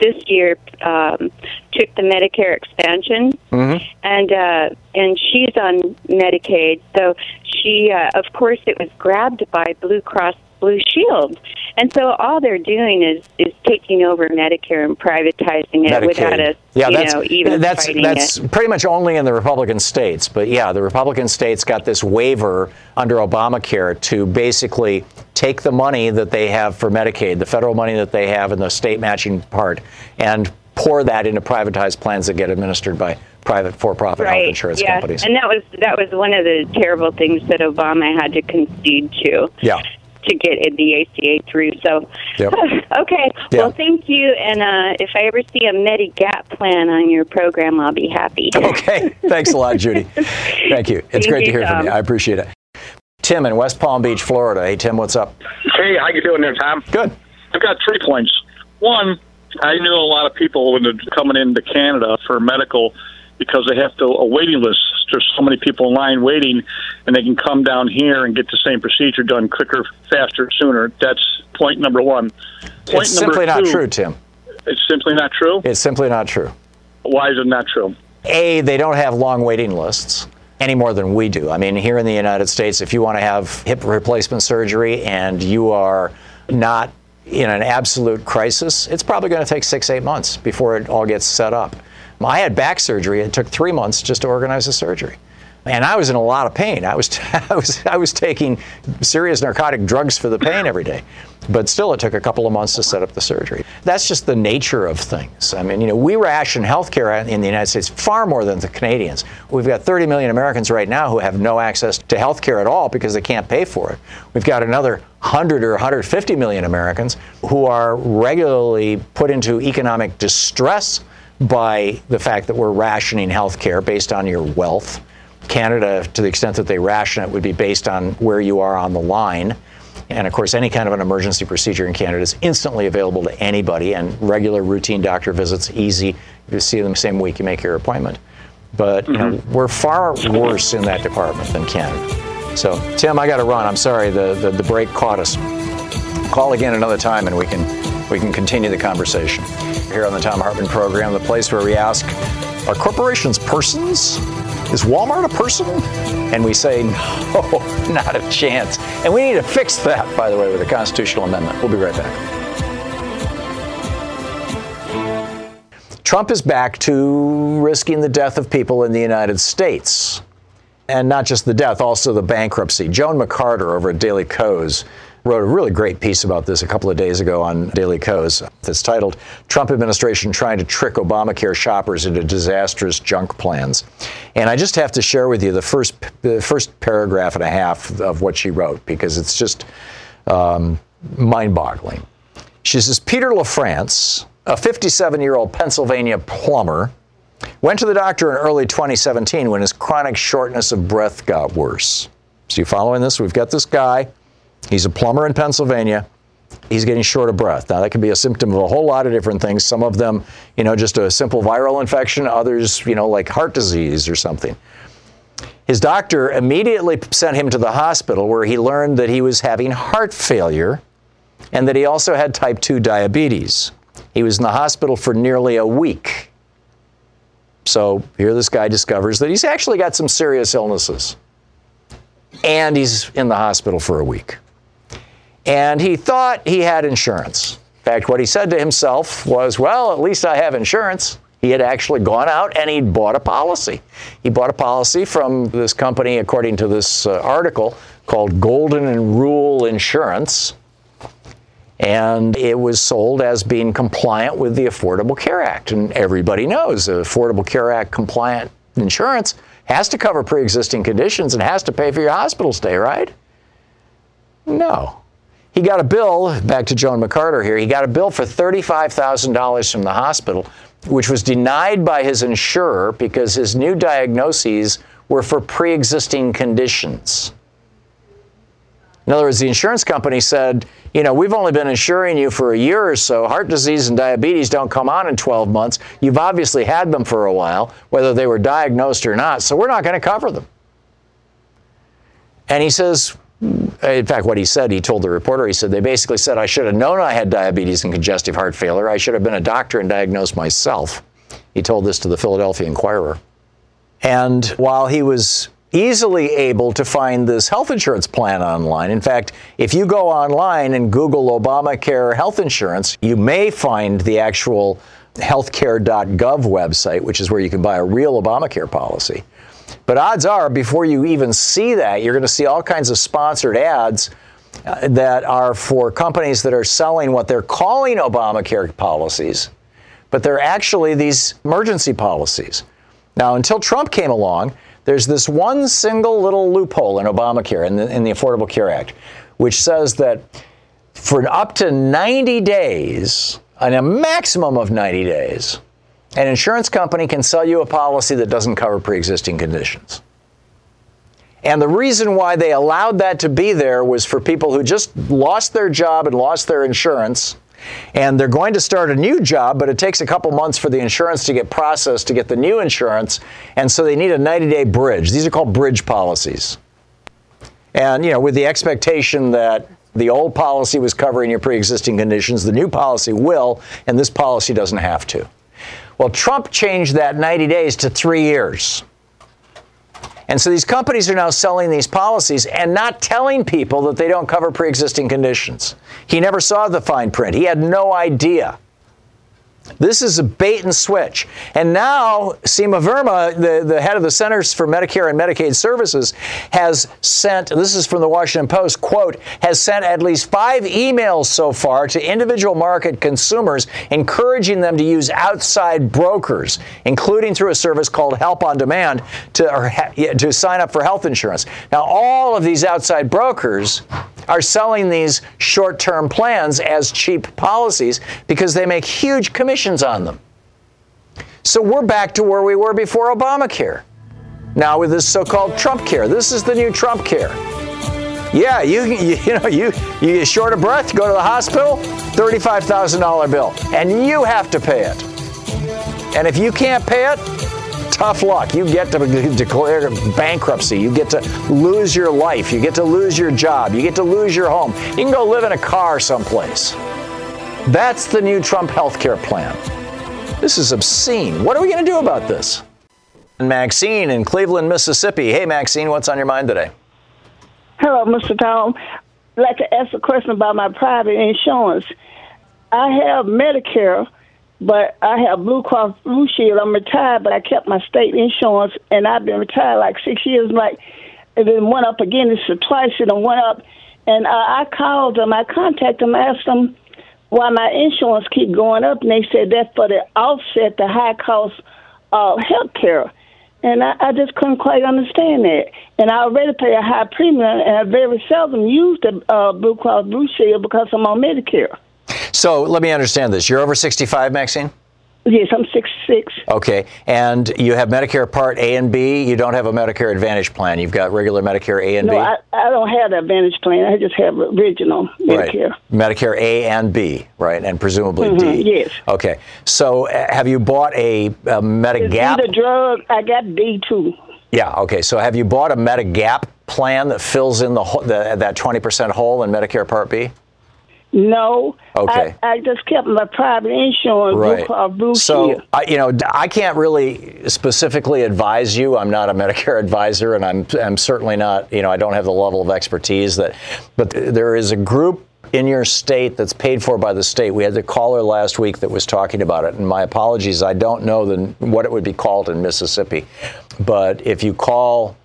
[SPEAKER 11] this year um, took the Medicare expansion,
[SPEAKER 2] Mm-hmm.
[SPEAKER 11] and uh, and she's on Medicaid. So she, uh, of course, it was grabbed by Blue Cross Blue Shield, and so all they're doing is is taking over Medicare and privatizing it without us,
[SPEAKER 2] yeah,
[SPEAKER 11] you
[SPEAKER 2] that's,
[SPEAKER 11] know, even
[SPEAKER 2] that's,
[SPEAKER 11] fighting
[SPEAKER 2] that's
[SPEAKER 11] it.
[SPEAKER 2] pretty much only in the Republican states. But yeah, the Republican states got this waiver under Obamacare to basically take the money that they have for Medicaid, the federal money that they have in the state matching part, and pour that into privatized plans that get administered by private for-profit health insurance
[SPEAKER 11] yeah.
[SPEAKER 2] companies.
[SPEAKER 11] And that was that was one of the terrible things that Obama had to concede to
[SPEAKER 2] yeah.
[SPEAKER 11] To get the ACA through. So,
[SPEAKER 2] Yep.
[SPEAKER 11] okay.
[SPEAKER 2] Yeah.
[SPEAKER 11] Well, thank you. And uh, if I ever see a Medigap plan on your program, I'll be happy.
[SPEAKER 2] Okay. Thanks a lot, Judy. Thank you. It's
[SPEAKER 11] Thank
[SPEAKER 2] great to
[SPEAKER 11] you,
[SPEAKER 2] hear from you. I appreciate it. Tim in West Palm Beach, Florida. Hey, Tim, what's up?
[SPEAKER 12] Hey, how you doing there, Thom?
[SPEAKER 2] Good.
[SPEAKER 12] I've got three points. One, I knew a lot of people when they're coming into Canada for medical because they have to a waiting list. There's so many people in line waiting, and they can come down here and get the same procedure done quicker, faster, sooner. That's point number one. Point
[SPEAKER 2] it's
[SPEAKER 12] number
[SPEAKER 2] simply not true, Tim.
[SPEAKER 12] It's simply not true.
[SPEAKER 2] It's simply not true.
[SPEAKER 12] Why is it not true?
[SPEAKER 2] A, they don't have long waiting lists any more than we do. I mean, here in the United States, if you want to have hip replacement surgery and you are not in an absolute crisis, it's probably going to take six, eight months before it all gets set up. I had back surgery. It took three months just to organize the surgery. And I was in a lot of pain. I was, I was, I was taking serious narcotic drugs for the pain every day. But still, it took a couple of months to set up the surgery. That's just the nature of things. I mean, you know, we ration healthcare in the United States far more than the Canadians. We've got 30 million Americans right now who have no access to healthcare at all because they can't pay for it. We've got another 100 or 150 million Americans who are regularly put into economic distress by the fact that we're rationing healthcare based on your wealth. Canada, to the extent that they ration it, would be based on where you are on the line. And of course, any kind of an emergency procedure in Canada is instantly available to anybody, and regular routine doctor visits easy. You see them the same week you make your appointment. But you know, mm-hmm. we're far worse in that department than Canada. So, Tim, I got to run. I'm sorry, the, the the break caught us. Call again another time, and we can we can continue the conversation. Here on the Thom Hartmann program, the place where we ask Are corporations persons? Is Walmart a person? And we say, No, not a chance. And we need to fix that, by the way, with a constitutional amendment. We'll be right back. Trump is back to risking the death of people in the United States. And not just the death, also the bankruptcy. Joan McCarter over at Daily Kos wrote a really great piece about this a couple of days ago on Daily Kos that's titled Trump Administration Trying to Trick Obamacare Shoppers into Disastrous Junk Plans. And I just have to share with you the first, the first paragraph and a half of what she wrote because it's just um, mind boggling. She says Peter LaFrance, a 57 year old Pennsylvania plumber, went to the doctor in early 2017 when his chronic shortness of breath got worse. So, you following this? We've got this guy. He's a plumber in Pennsylvania. He's getting short of breath. Now, that can be a symptom of a whole lot of different things. Some of them, you know, just a simple viral infection, others, you know, like heart disease or something. His doctor immediately sent him to the hospital where he learned that he was having heart failure and that he also had type 2 diabetes. He was in the hospital for nearly a week. So here this guy discovers that he's actually got some serious illnesses. And he's in the hospital for a week. And he thought he had insurance. In fact, what he said to himself was, well, at least I have insurance. He had actually gone out and he'd bought a policy. He bought a policy from this company, according to this uh, article, called Golden and Rule Insurance and it was sold as being compliant with the Affordable Care Act. And everybody knows the Affordable Care Act compliant insurance has to cover pre existing conditions and has to pay for your hospital stay, right? No. He got a bill, back to Joan McCarter here, he got a bill for $35,000 from the hospital, which was denied by his insurer because his new diagnoses were for pre existing conditions. In other words, the insurance company said, you know, we've only been insuring you for a year or so. Heart disease and diabetes don't come on in 12 months. You've obviously had them for a while, whether they were diagnosed or not, so we're not going to cover them. And he says, in fact, what he said, he told the reporter, he said, they basically said, I should have known I had diabetes and congestive heart failure. I should have been a doctor and diagnosed myself. He told this to the Philadelphia Inquirer. And while he was easily able to find this health insurance plan online. In fact, if you go online and Google Obamacare health insurance, you may find the actual healthcare.gov website, which is where you can buy a real Obamacare policy. But odds are, before you even see that, you're going to see all kinds of sponsored ads uh, that are for companies that are selling what they're calling Obamacare policies, but they're actually these emergency policies. Now, until Trump came along, there's this one single little loophole in Obamacare, in the, in the Affordable Care Act, which says that for up to 90 days, and a maximum of 90 days, an insurance company can sell you a policy that doesn't cover pre existing conditions. And the reason why they allowed that to be there was for people who just lost their job and lost their insurance and they're going to start a new job, but it takes a couple months for the insurance to get processed to get the new insurance, and so they need a 90-day bridge. These are called bridge policies. And you know, with the expectation that the old policy was covering your pre-existing conditions, the new policy will, and this policy doesn't have to. Well, Trump changed that 90 days to 3 years. And so these companies are now selling these policies and not telling people that they don't cover pre existing conditions. He never saw the fine print, he had no idea. This is a bait and switch. And now, Seema Verma, the, the head of the Centers for Medicare and Medicaid Services, has sent, this is from the Washington Post, quote, has sent at least five emails so far to individual market consumers encouraging them to use outside brokers, including through a service called Help on Demand, to, to sign up for health insurance. Now, all of these outside brokers are selling these short term plans as cheap policies because they make huge commissions on them. So we're back to where we were before Obamacare. Now with this so-called Trump care. This is the new Trump care. Yeah, you, you, you know you you get short of breath, go to the hospital, $35,000 bill, and you have to pay it. And if you can't pay it, tough luck. You get to declare bankruptcy. You get to lose your life. You get to lose your job. You get to lose your home. You can go live in a car someplace. That's the new Trump health care plan. This is obscene. What are we going to do about this? Maxine in Cleveland, Mississippi. Hey, Maxine, what's on your mind today?
[SPEAKER 13] Hello, Mr. Thom. I'd like to ask a question about my private insurance. I have Medicare, but I have Blue Cross Blue Shield. I'm retired, but I kept my state insurance, and I've been retired like six years. Like it then went up again. It's twice it went up, and uh, I called them. I contacted them, asked them why my insurance keep going up, and they said that's for the offset the high cost of health care. And I, I just couldn't quite understand that. And I already pay a high premium, and I very seldom use the uh, Blue Cross Blue Shield because I'm on Medicare.
[SPEAKER 2] So let me understand this. You're over 65, Maxine?
[SPEAKER 13] Yes, I'm 66.
[SPEAKER 2] Okay. And you have Medicare Part A and B. You don't have a Medicare Advantage plan. You've got regular Medicare A and
[SPEAKER 13] no,
[SPEAKER 2] B?
[SPEAKER 13] I, I don't have the Advantage plan. I just have original Medicare.
[SPEAKER 2] Right. Medicare A and B, right? And presumably
[SPEAKER 13] Mhm,
[SPEAKER 2] D.
[SPEAKER 13] yes.
[SPEAKER 2] Okay. So uh, have you bought a, a Medigap?
[SPEAKER 13] The drug, I got D too.
[SPEAKER 2] Yeah. Okay. So have you bought a Medigap plan that fills in the, the that 20% hole in Medicare Part B?
[SPEAKER 13] No.
[SPEAKER 2] Okay.
[SPEAKER 13] I, I just kept my private insurance, Blue
[SPEAKER 2] Right.
[SPEAKER 13] Cross Blue
[SPEAKER 2] So. I, you know, I can't really specifically advise you. I'm not a Medicare advisor, and I'm, I'm certainly not, you know, I don't have the level of expertise that, but th- there is a group in your state that's paid for by the state. We had the caller last week that was talking about it, and my apologies, I don't know the, what it would be called in Mississippi. But if you call,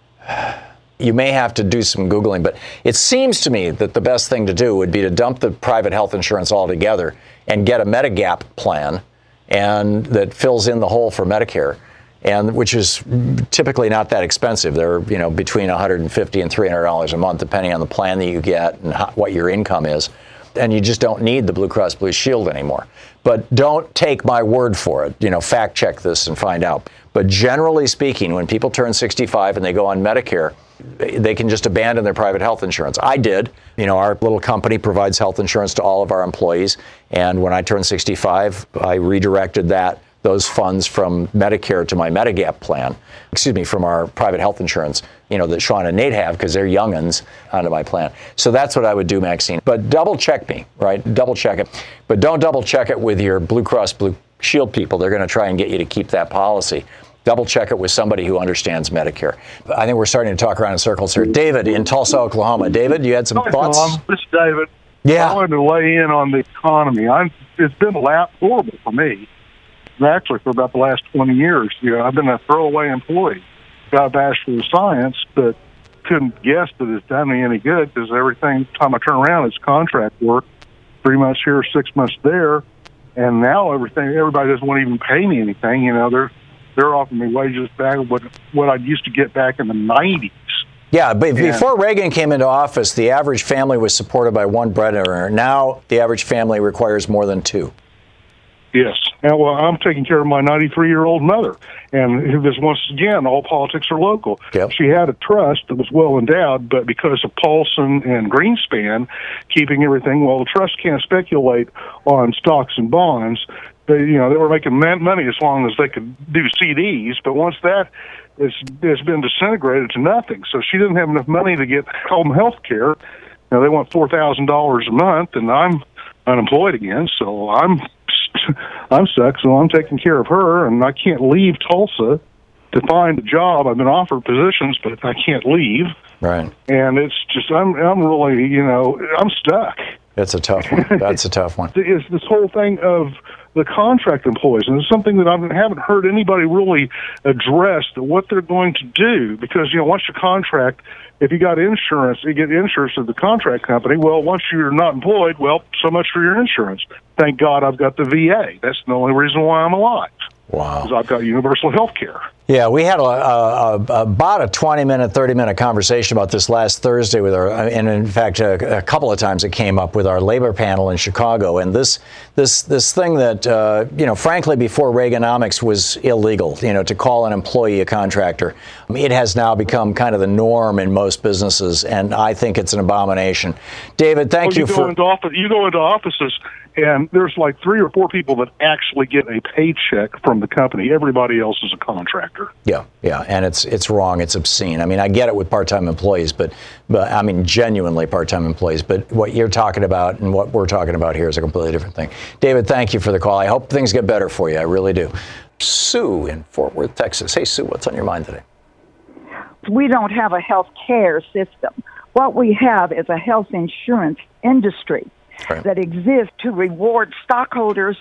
[SPEAKER 2] you may have to do some Googling, but it seems to me that the best thing to do would be to dump the private health insurance altogether and get a Medigap plan and that fills in the hole for Medicare. And which is typically not that expensive. They're you know between 150 and 300 dollars a month, depending on the plan that you get and how, what your income is. And you just don't need the Blue Cross Blue Shield anymore. But don't take my word for it. You know, fact check this and find out. But generally speaking, when people turn 65 and they go on Medicare, they can just abandon their private health insurance. I did. You know, our little company provides health insurance to all of our employees. And when I turned 65, I redirected that those funds from Medicare to my Medigap plan, excuse me, from our private health insurance, you know, that Sean and Nate have because they're youngins onto my plan. So that's what I would do, Maxine. But double check me, right? Double check it. But don't double check it with your Blue Cross Blue Shield people. They're going to try and get you to keep that policy. Double check it with somebody who understands Medicare. I think we're starting to talk around in circles here. David in Tulsa, Oklahoma. David, you had some
[SPEAKER 14] Hi,
[SPEAKER 2] thoughts?
[SPEAKER 14] Thom. This is David.
[SPEAKER 2] Yeah.
[SPEAKER 14] I wanted to weigh in on the economy. I'm, it's been a lap horrible for me. Actually, for about the last 20 years, you know, I've been a throwaway employee. Got a bachelor of science, but couldn't guess that it's done me any good because everything time I turn around, it's contract work. Three months here, six months there, and now everything. Everybody doesn't want to even pay me anything. You know, they're they're offering me wages back what what I used to get back in the 90s.
[SPEAKER 2] Yeah, but
[SPEAKER 14] Yeah.
[SPEAKER 2] before Reagan came into office, the average family was supported by one breadwinner. Now, the average family requires more than two.
[SPEAKER 14] Yes. And well, I'm taking care of my 93 year old mother. And this once again, all politics are local. She had a trust that was well endowed, but because of Paulson and Greenspan keeping everything, well, the trust can't speculate on stocks and bonds. They, you know, they were making man- money as long as they could do CDs, but once that has been disintegrated to nothing, so she didn't have enough money to get home health care. Know, they want four thousand dollars a month, and I'm unemployed again, so I'm I'm stuck. So I'm taking care of her, and I can't leave Tulsa to find a job. I've been offered positions, but I can't leave,
[SPEAKER 2] Right.
[SPEAKER 14] and it's just I'm I'm really you know I'm stuck.
[SPEAKER 2] That's a tough one. That's a tough one.
[SPEAKER 14] it's this whole thing of the contract employees, and it's something that I haven't heard anybody really address what they're going to do because you know once your contract, if you got insurance, you get insurance to the contract company. Well, once you're not employed, well, so much for your insurance. Thank God I've got the VA. That's the only reason why I'm alive.
[SPEAKER 2] Wow.
[SPEAKER 14] Because I've got universal health care.
[SPEAKER 2] Yeah, we had a, a, a, about a 20 minute, 30 minute conversation about this last Thursday with our, and in fact, a, a couple of times it came up with our labor panel in Chicago. And this, this, this thing that, uh, you know, frankly, before Reaganomics was illegal, you know, to call an employee a contractor. It has now become kind of the norm in most businesses, and I think it's an abomination. David, thank
[SPEAKER 14] Well,
[SPEAKER 2] you,
[SPEAKER 14] go
[SPEAKER 2] for.
[SPEAKER 14] into office. You go into offices, And there's like three or four people that actually get a paycheck from the company. Everybody else is a contractor.
[SPEAKER 2] Yeah, yeah, and it's it's wrong. It's obscene. I mean, I get it with part-time employees, but but I mean genuinely part-time employees. But what you're talking about and what we're talking about here is a completely different thing. David, thank you for the call. I hope things get better for you. I really do. Sue in Fort Worth, Texas. Hey, Sue, what's on your mind today?
[SPEAKER 15] We don't have a health care system. What we have is a health insurance industry
[SPEAKER 2] right.
[SPEAKER 15] that exist to reward stockholders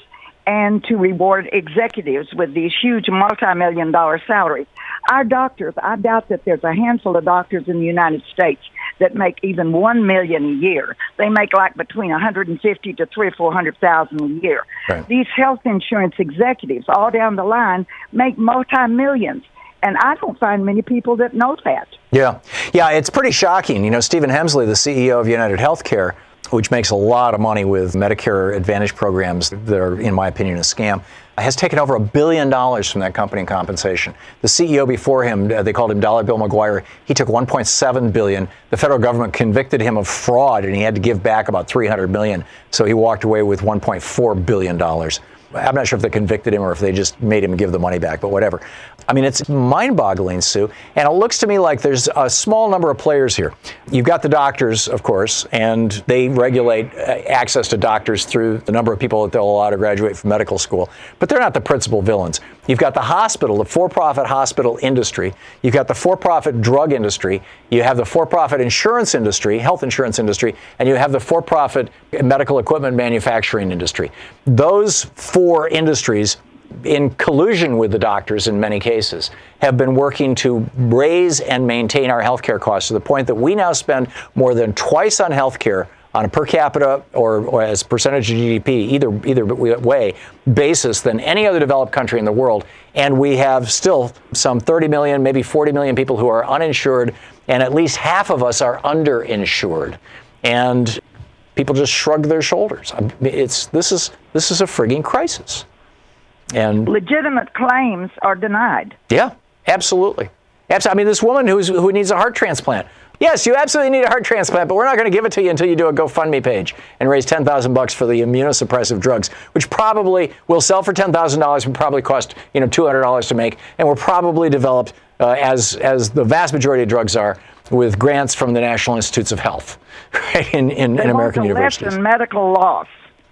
[SPEAKER 15] and to reward executives with these huge multi-million dollar salaries. Our doctors, I doubt that there's a handful of doctors in the United States that make even one million a year. They make like between 150 to three or four hundred thousand a year.
[SPEAKER 2] Right.
[SPEAKER 15] These health insurance executives, all down the line, make multi millions, and I don't find many people that know that.
[SPEAKER 2] Yeah, yeah, it's pretty shocking. You know, Stephen Hemsley, the CEO of United Healthcare, which makes a lot of money with Medicare Advantage programs that are, in my opinion, a scam, has taken over a billion dollars from that company in compensation. The CEO before him, uh, they called him Dollar Bill McGuire. He took 1.7 billion. The federal government convicted him of fraud, and he had to give back about 300 million. So he walked away with 1.4 billion dollars. I'm not sure if they convicted him or if they just made him give the money back, but whatever. I mean, it's mind boggling, Sue. And it looks to me like there's a small number of players here. You've got the doctors, of course, and they regulate uh, access to doctors through the number of people that they'll allow to graduate from medical school. But they're not the principal villains. You've got the hospital, the for profit hospital industry. You've got the for profit drug industry. You have the for profit insurance industry, health insurance industry, and you have the for profit medical equipment manufacturing industry. Those four industries in collusion with the doctors in many cases, have been working to raise and maintain our healthcare costs to the point that we now spend more than twice on healthcare on a per capita or, or, as percentage of GDP, either either way, basis than any other developed country in the world. And we have still some 30 million, maybe 40 million people who are uninsured, and at least half of us are underinsured. And people just shrug their shoulders. It's this is this is a frigging crisis. And
[SPEAKER 15] legitimate claims are denied.
[SPEAKER 2] Yeah, absolutely. Absolutely. I mean, this woman who's, who needs a heart transplant. Yes, you absolutely need a heart transplant, but we're not going to give it to you until you do a GoFundMe page and raise 10,000 bucks for the immunosuppressive drugs, which probably will sell for $10,000 and probably cost, you know, $200 to make, and were probably developed uh, as as the vast majority of drugs are with grants from the National Institutes of Health, right, in, in, in American universities.
[SPEAKER 15] Lessen medical loss.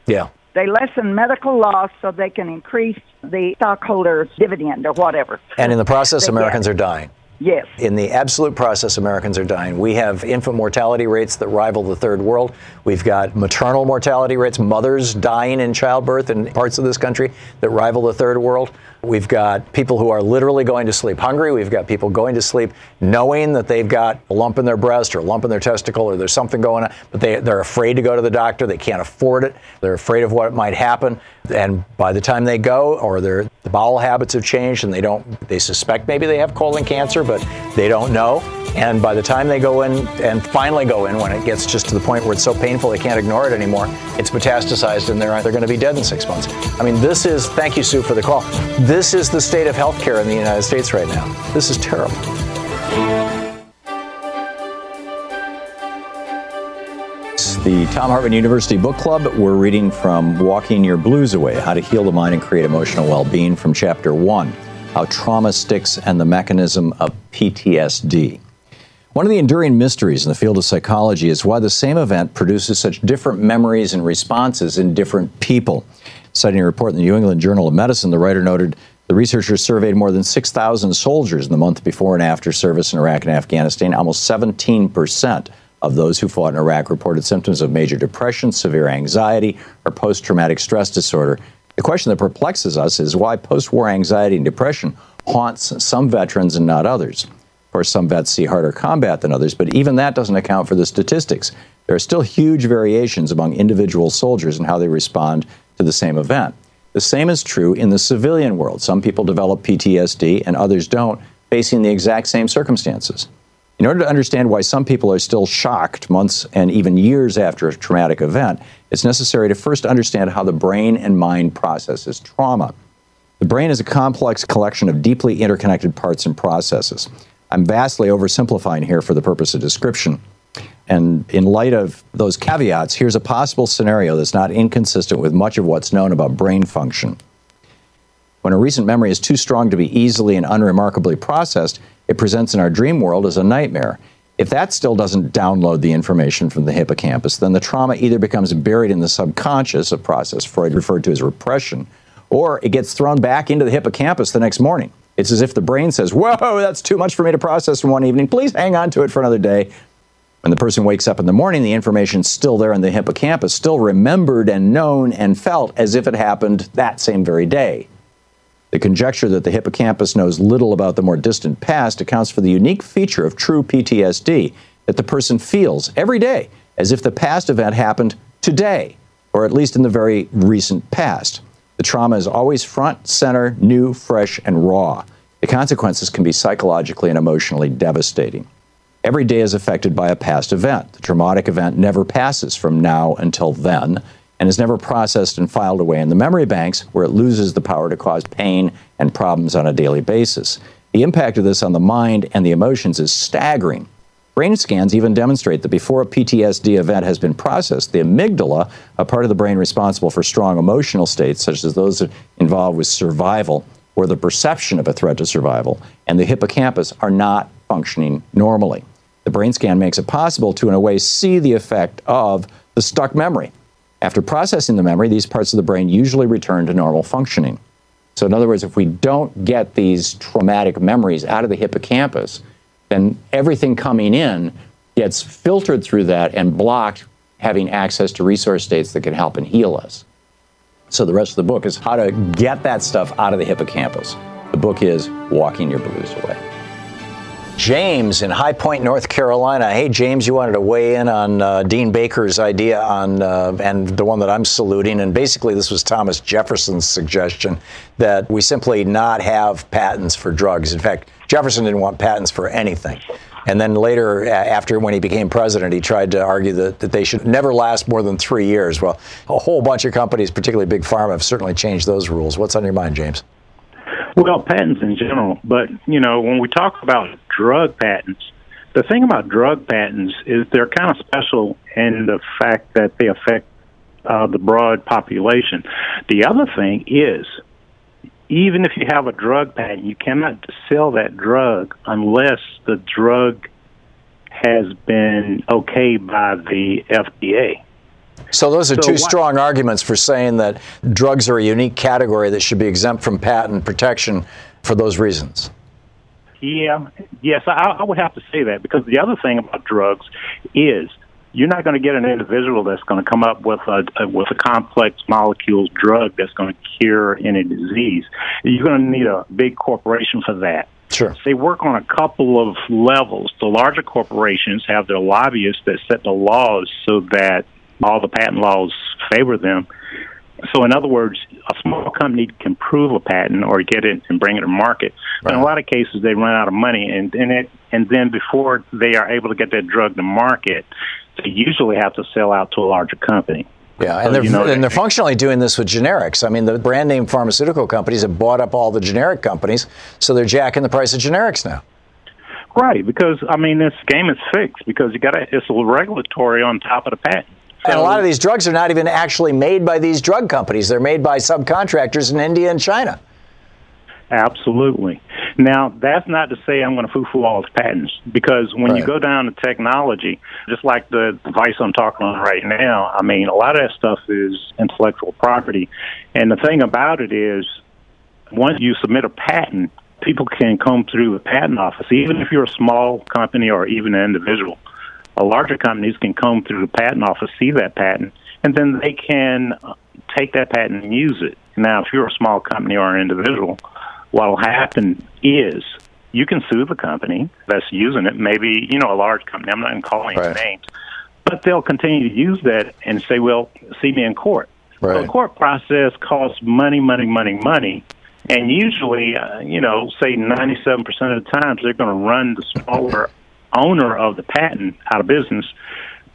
[SPEAKER 2] Yeah.
[SPEAKER 15] They lessen medical loss so they can increase the stockholders' dividend or whatever.
[SPEAKER 2] And in the process, Americans get. are dying.
[SPEAKER 15] Yes.
[SPEAKER 2] In the absolute process, Americans are dying. We have infant mortality rates that rival the third world. We've got maternal mortality rates, mothers dying in childbirth in parts of this country that rival the third world. We've got people who are literally going to sleep hungry. We've got people going to sleep knowing that they've got a lump in their breast or a lump in their testicle or there's something going on, but they, they're afraid to go to the doctor. They can't afford it. They're afraid of what might happen. And by the time they go, or their the bowel habits have changed and they don't, they suspect maybe they have colon cancer, but they don't know. And by the time they go in and finally go in, when it gets just to the point where it's so painful they can't ignore it anymore, it's metastasized and they're, they're going to be dead in six months. I mean, this is, thank you, Sue, for the call. This is the state of healthcare in the United States right now. This is terrible. the Thom Hartmann University Book Club. We're reading from Walking Your Blues Away How to Heal the Mind and Create Emotional Well Being from Chapter 1 How Trauma Sticks and the Mechanism of PTSD. One of the enduring mysteries in the field of psychology is why the same event produces such different memories and responses in different people. Citing a report in the New England Journal of Medicine, the writer noted the researchers surveyed more than 6,000 soldiers in the month before and after service in Iraq and Afghanistan. Almost 17% of those who fought in Iraq reported symptoms of major depression, severe anxiety, or post traumatic stress disorder. The question that perplexes us is why post war anxiety and depression haunts some veterans and not others. Of course, some vets see harder combat than others, but even that doesn't account for the statistics. There are still huge variations among individual soldiers in how they respond to the same event. The same is true in the civilian world. Some people develop PTSD and others don't, facing the exact same circumstances. In order to understand why some people are still shocked months and even years after a traumatic event, it's necessary to first understand how the brain and mind processes trauma. The brain is a complex collection of deeply interconnected parts and processes. I'm vastly oversimplifying here for the purpose of description. And in light of those caveats, here's a possible scenario that's not inconsistent with much of what's known about brain function. When a recent memory is too strong to be easily and unremarkably processed, it presents in our dream world as a nightmare. If that still doesn't download the information from the hippocampus, then the trauma either becomes buried in the subconscious, a process Freud referred to as repression, or it gets thrown back into the hippocampus the next morning. It's as if the brain says, Whoa, that's too much for me to process in one evening. Please hang on to it for another day. When the person wakes up in the morning, the information's still there in the hippocampus, still remembered and known and felt as if it happened that same very day. The conjecture that the hippocampus knows little about the more distant past accounts for the unique feature of true PTSD that the person feels every day as if the past event happened today, or at least in the very recent past. The trauma is always front, center, new, fresh, and raw. The consequences can be psychologically and emotionally devastating. Every day is affected by a past event. The traumatic event never passes from now until then and is never processed and filed away in the memory banks where it loses the power to cause pain and problems on a daily basis. The impact of this on the mind and the emotions is staggering. Brain scans even demonstrate that before a PTSD event has been processed, the amygdala, a part of the brain responsible for strong emotional states, such as those involved with survival or the perception of a threat to survival, and the hippocampus are not functioning normally. The brain scan makes it possible to, in a way, see the effect of the stuck memory. After processing the memory, these parts of the brain usually return to normal functioning. So, in other words, if we don't get these traumatic memories out of the hippocampus, then everything coming in gets filtered through that and blocked having access to resource states that can help and heal us. So, the rest of the book is how to get that stuff out of the hippocampus. The book is Walking Your Blues Away. James in High Point, North Carolina. Hey, James, you wanted to weigh in on uh, Dean Baker's idea on, uh, and the one that I'm saluting. And basically, this was Thomas Jefferson's suggestion that we simply not have patents for drugs. In fact, Jefferson didn't want patents for anything. And then later, after when he became president, he tried to argue that, that they should never last more than three years. Well, a whole bunch of companies, particularly Big Pharma, have certainly changed those rules. What's on your mind, James?
[SPEAKER 7] Well, patents in general, but you know, when we talk about drug patents, the thing about drug patents is they're kind of special in the fact that they affect uh, the broad population. The other thing is, even if you have a drug patent, you cannot sell that drug unless the drug has been okayed by the FDA.
[SPEAKER 2] So those are so two what, strong arguments for saying that drugs are a unique category that should be exempt from patent protection for those reasons.
[SPEAKER 7] Yeah, yes, I, I would have to say that because the other thing about drugs is you're not going to get an individual that's going to come up with a, with a complex molecules drug that's going to cure any disease. You're going to need a big corporation for that.
[SPEAKER 2] Sure.
[SPEAKER 7] They work on a couple of levels. The larger corporations have their lobbyists that set the laws so that all the patent laws favor them. So, in other words, a small company can prove a patent or get it and bring it to market. But in a lot of cases, they run out of money, and and it and then before they are able to get that drug to market, they usually have to sell out to a larger company.
[SPEAKER 2] Yeah, and they're, you know, and they're functionally doing this with generics. I mean, the brand name pharmaceutical companies have bought up all the generic companies, so they're jacking the price of generics now.
[SPEAKER 7] Right, because I mean, this game is fixed because you got it's a regulatory on top of the patent.
[SPEAKER 2] And a lot of these drugs are not even actually made by these drug companies. They're made by subcontractors in India and China.
[SPEAKER 7] Absolutely. Now, that's not to say I'm going to foo-foo all the patents, because when right. you go down to technology, just like the device I'm talking on right now, I mean, a lot of that stuff is intellectual property. And the thing about it is, once you submit a patent, people can come through the patent office, even if you're a small company or even an individual a larger companies can come through the patent office, see that patent, and then they can uh, take that patent and use it. Now, if you're a small company or an individual, what will happen is you can sue the company that's using it. Maybe you know a large company. I'm not even calling right. names, but they'll continue to use that and say, "Well, see me in court." Right. So the court process costs money, money, money, money. And usually, uh, you know, say 97% of the times, they're going to run the smaller owner of the patent out of business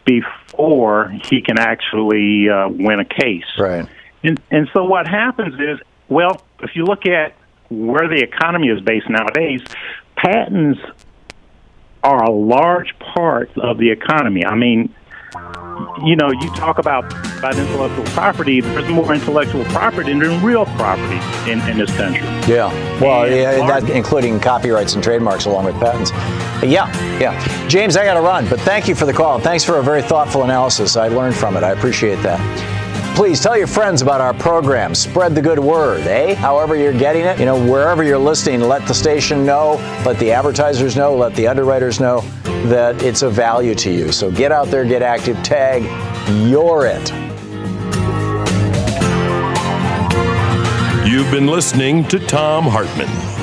[SPEAKER 7] before he can actually uh, win a case.
[SPEAKER 2] Right.
[SPEAKER 7] And and so what happens is, well, if you look at where the economy is based nowadays, patents are a large part of the economy. I mean, you know, you talk about, about intellectual property. There's more intellectual property than real property in, in this country.
[SPEAKER 2] Yeah. Well, yeah, that, including copyrights and trademarks along with patents. Yeah, yeah. James, I got to run, but thank you for the call. Thanks for a very thoughtful analysis. I learned from it. I appreciate that. Please tell your friends about our program. Spread the good word, eh? However you're getting it, you know, wherever you're listening, let the station know, let the advertisers know, let the underwriters know that it's of value to you. So get out there, get active, tag, you're it.
[SPEAKER 1] You've been listening to Thom Hartmann.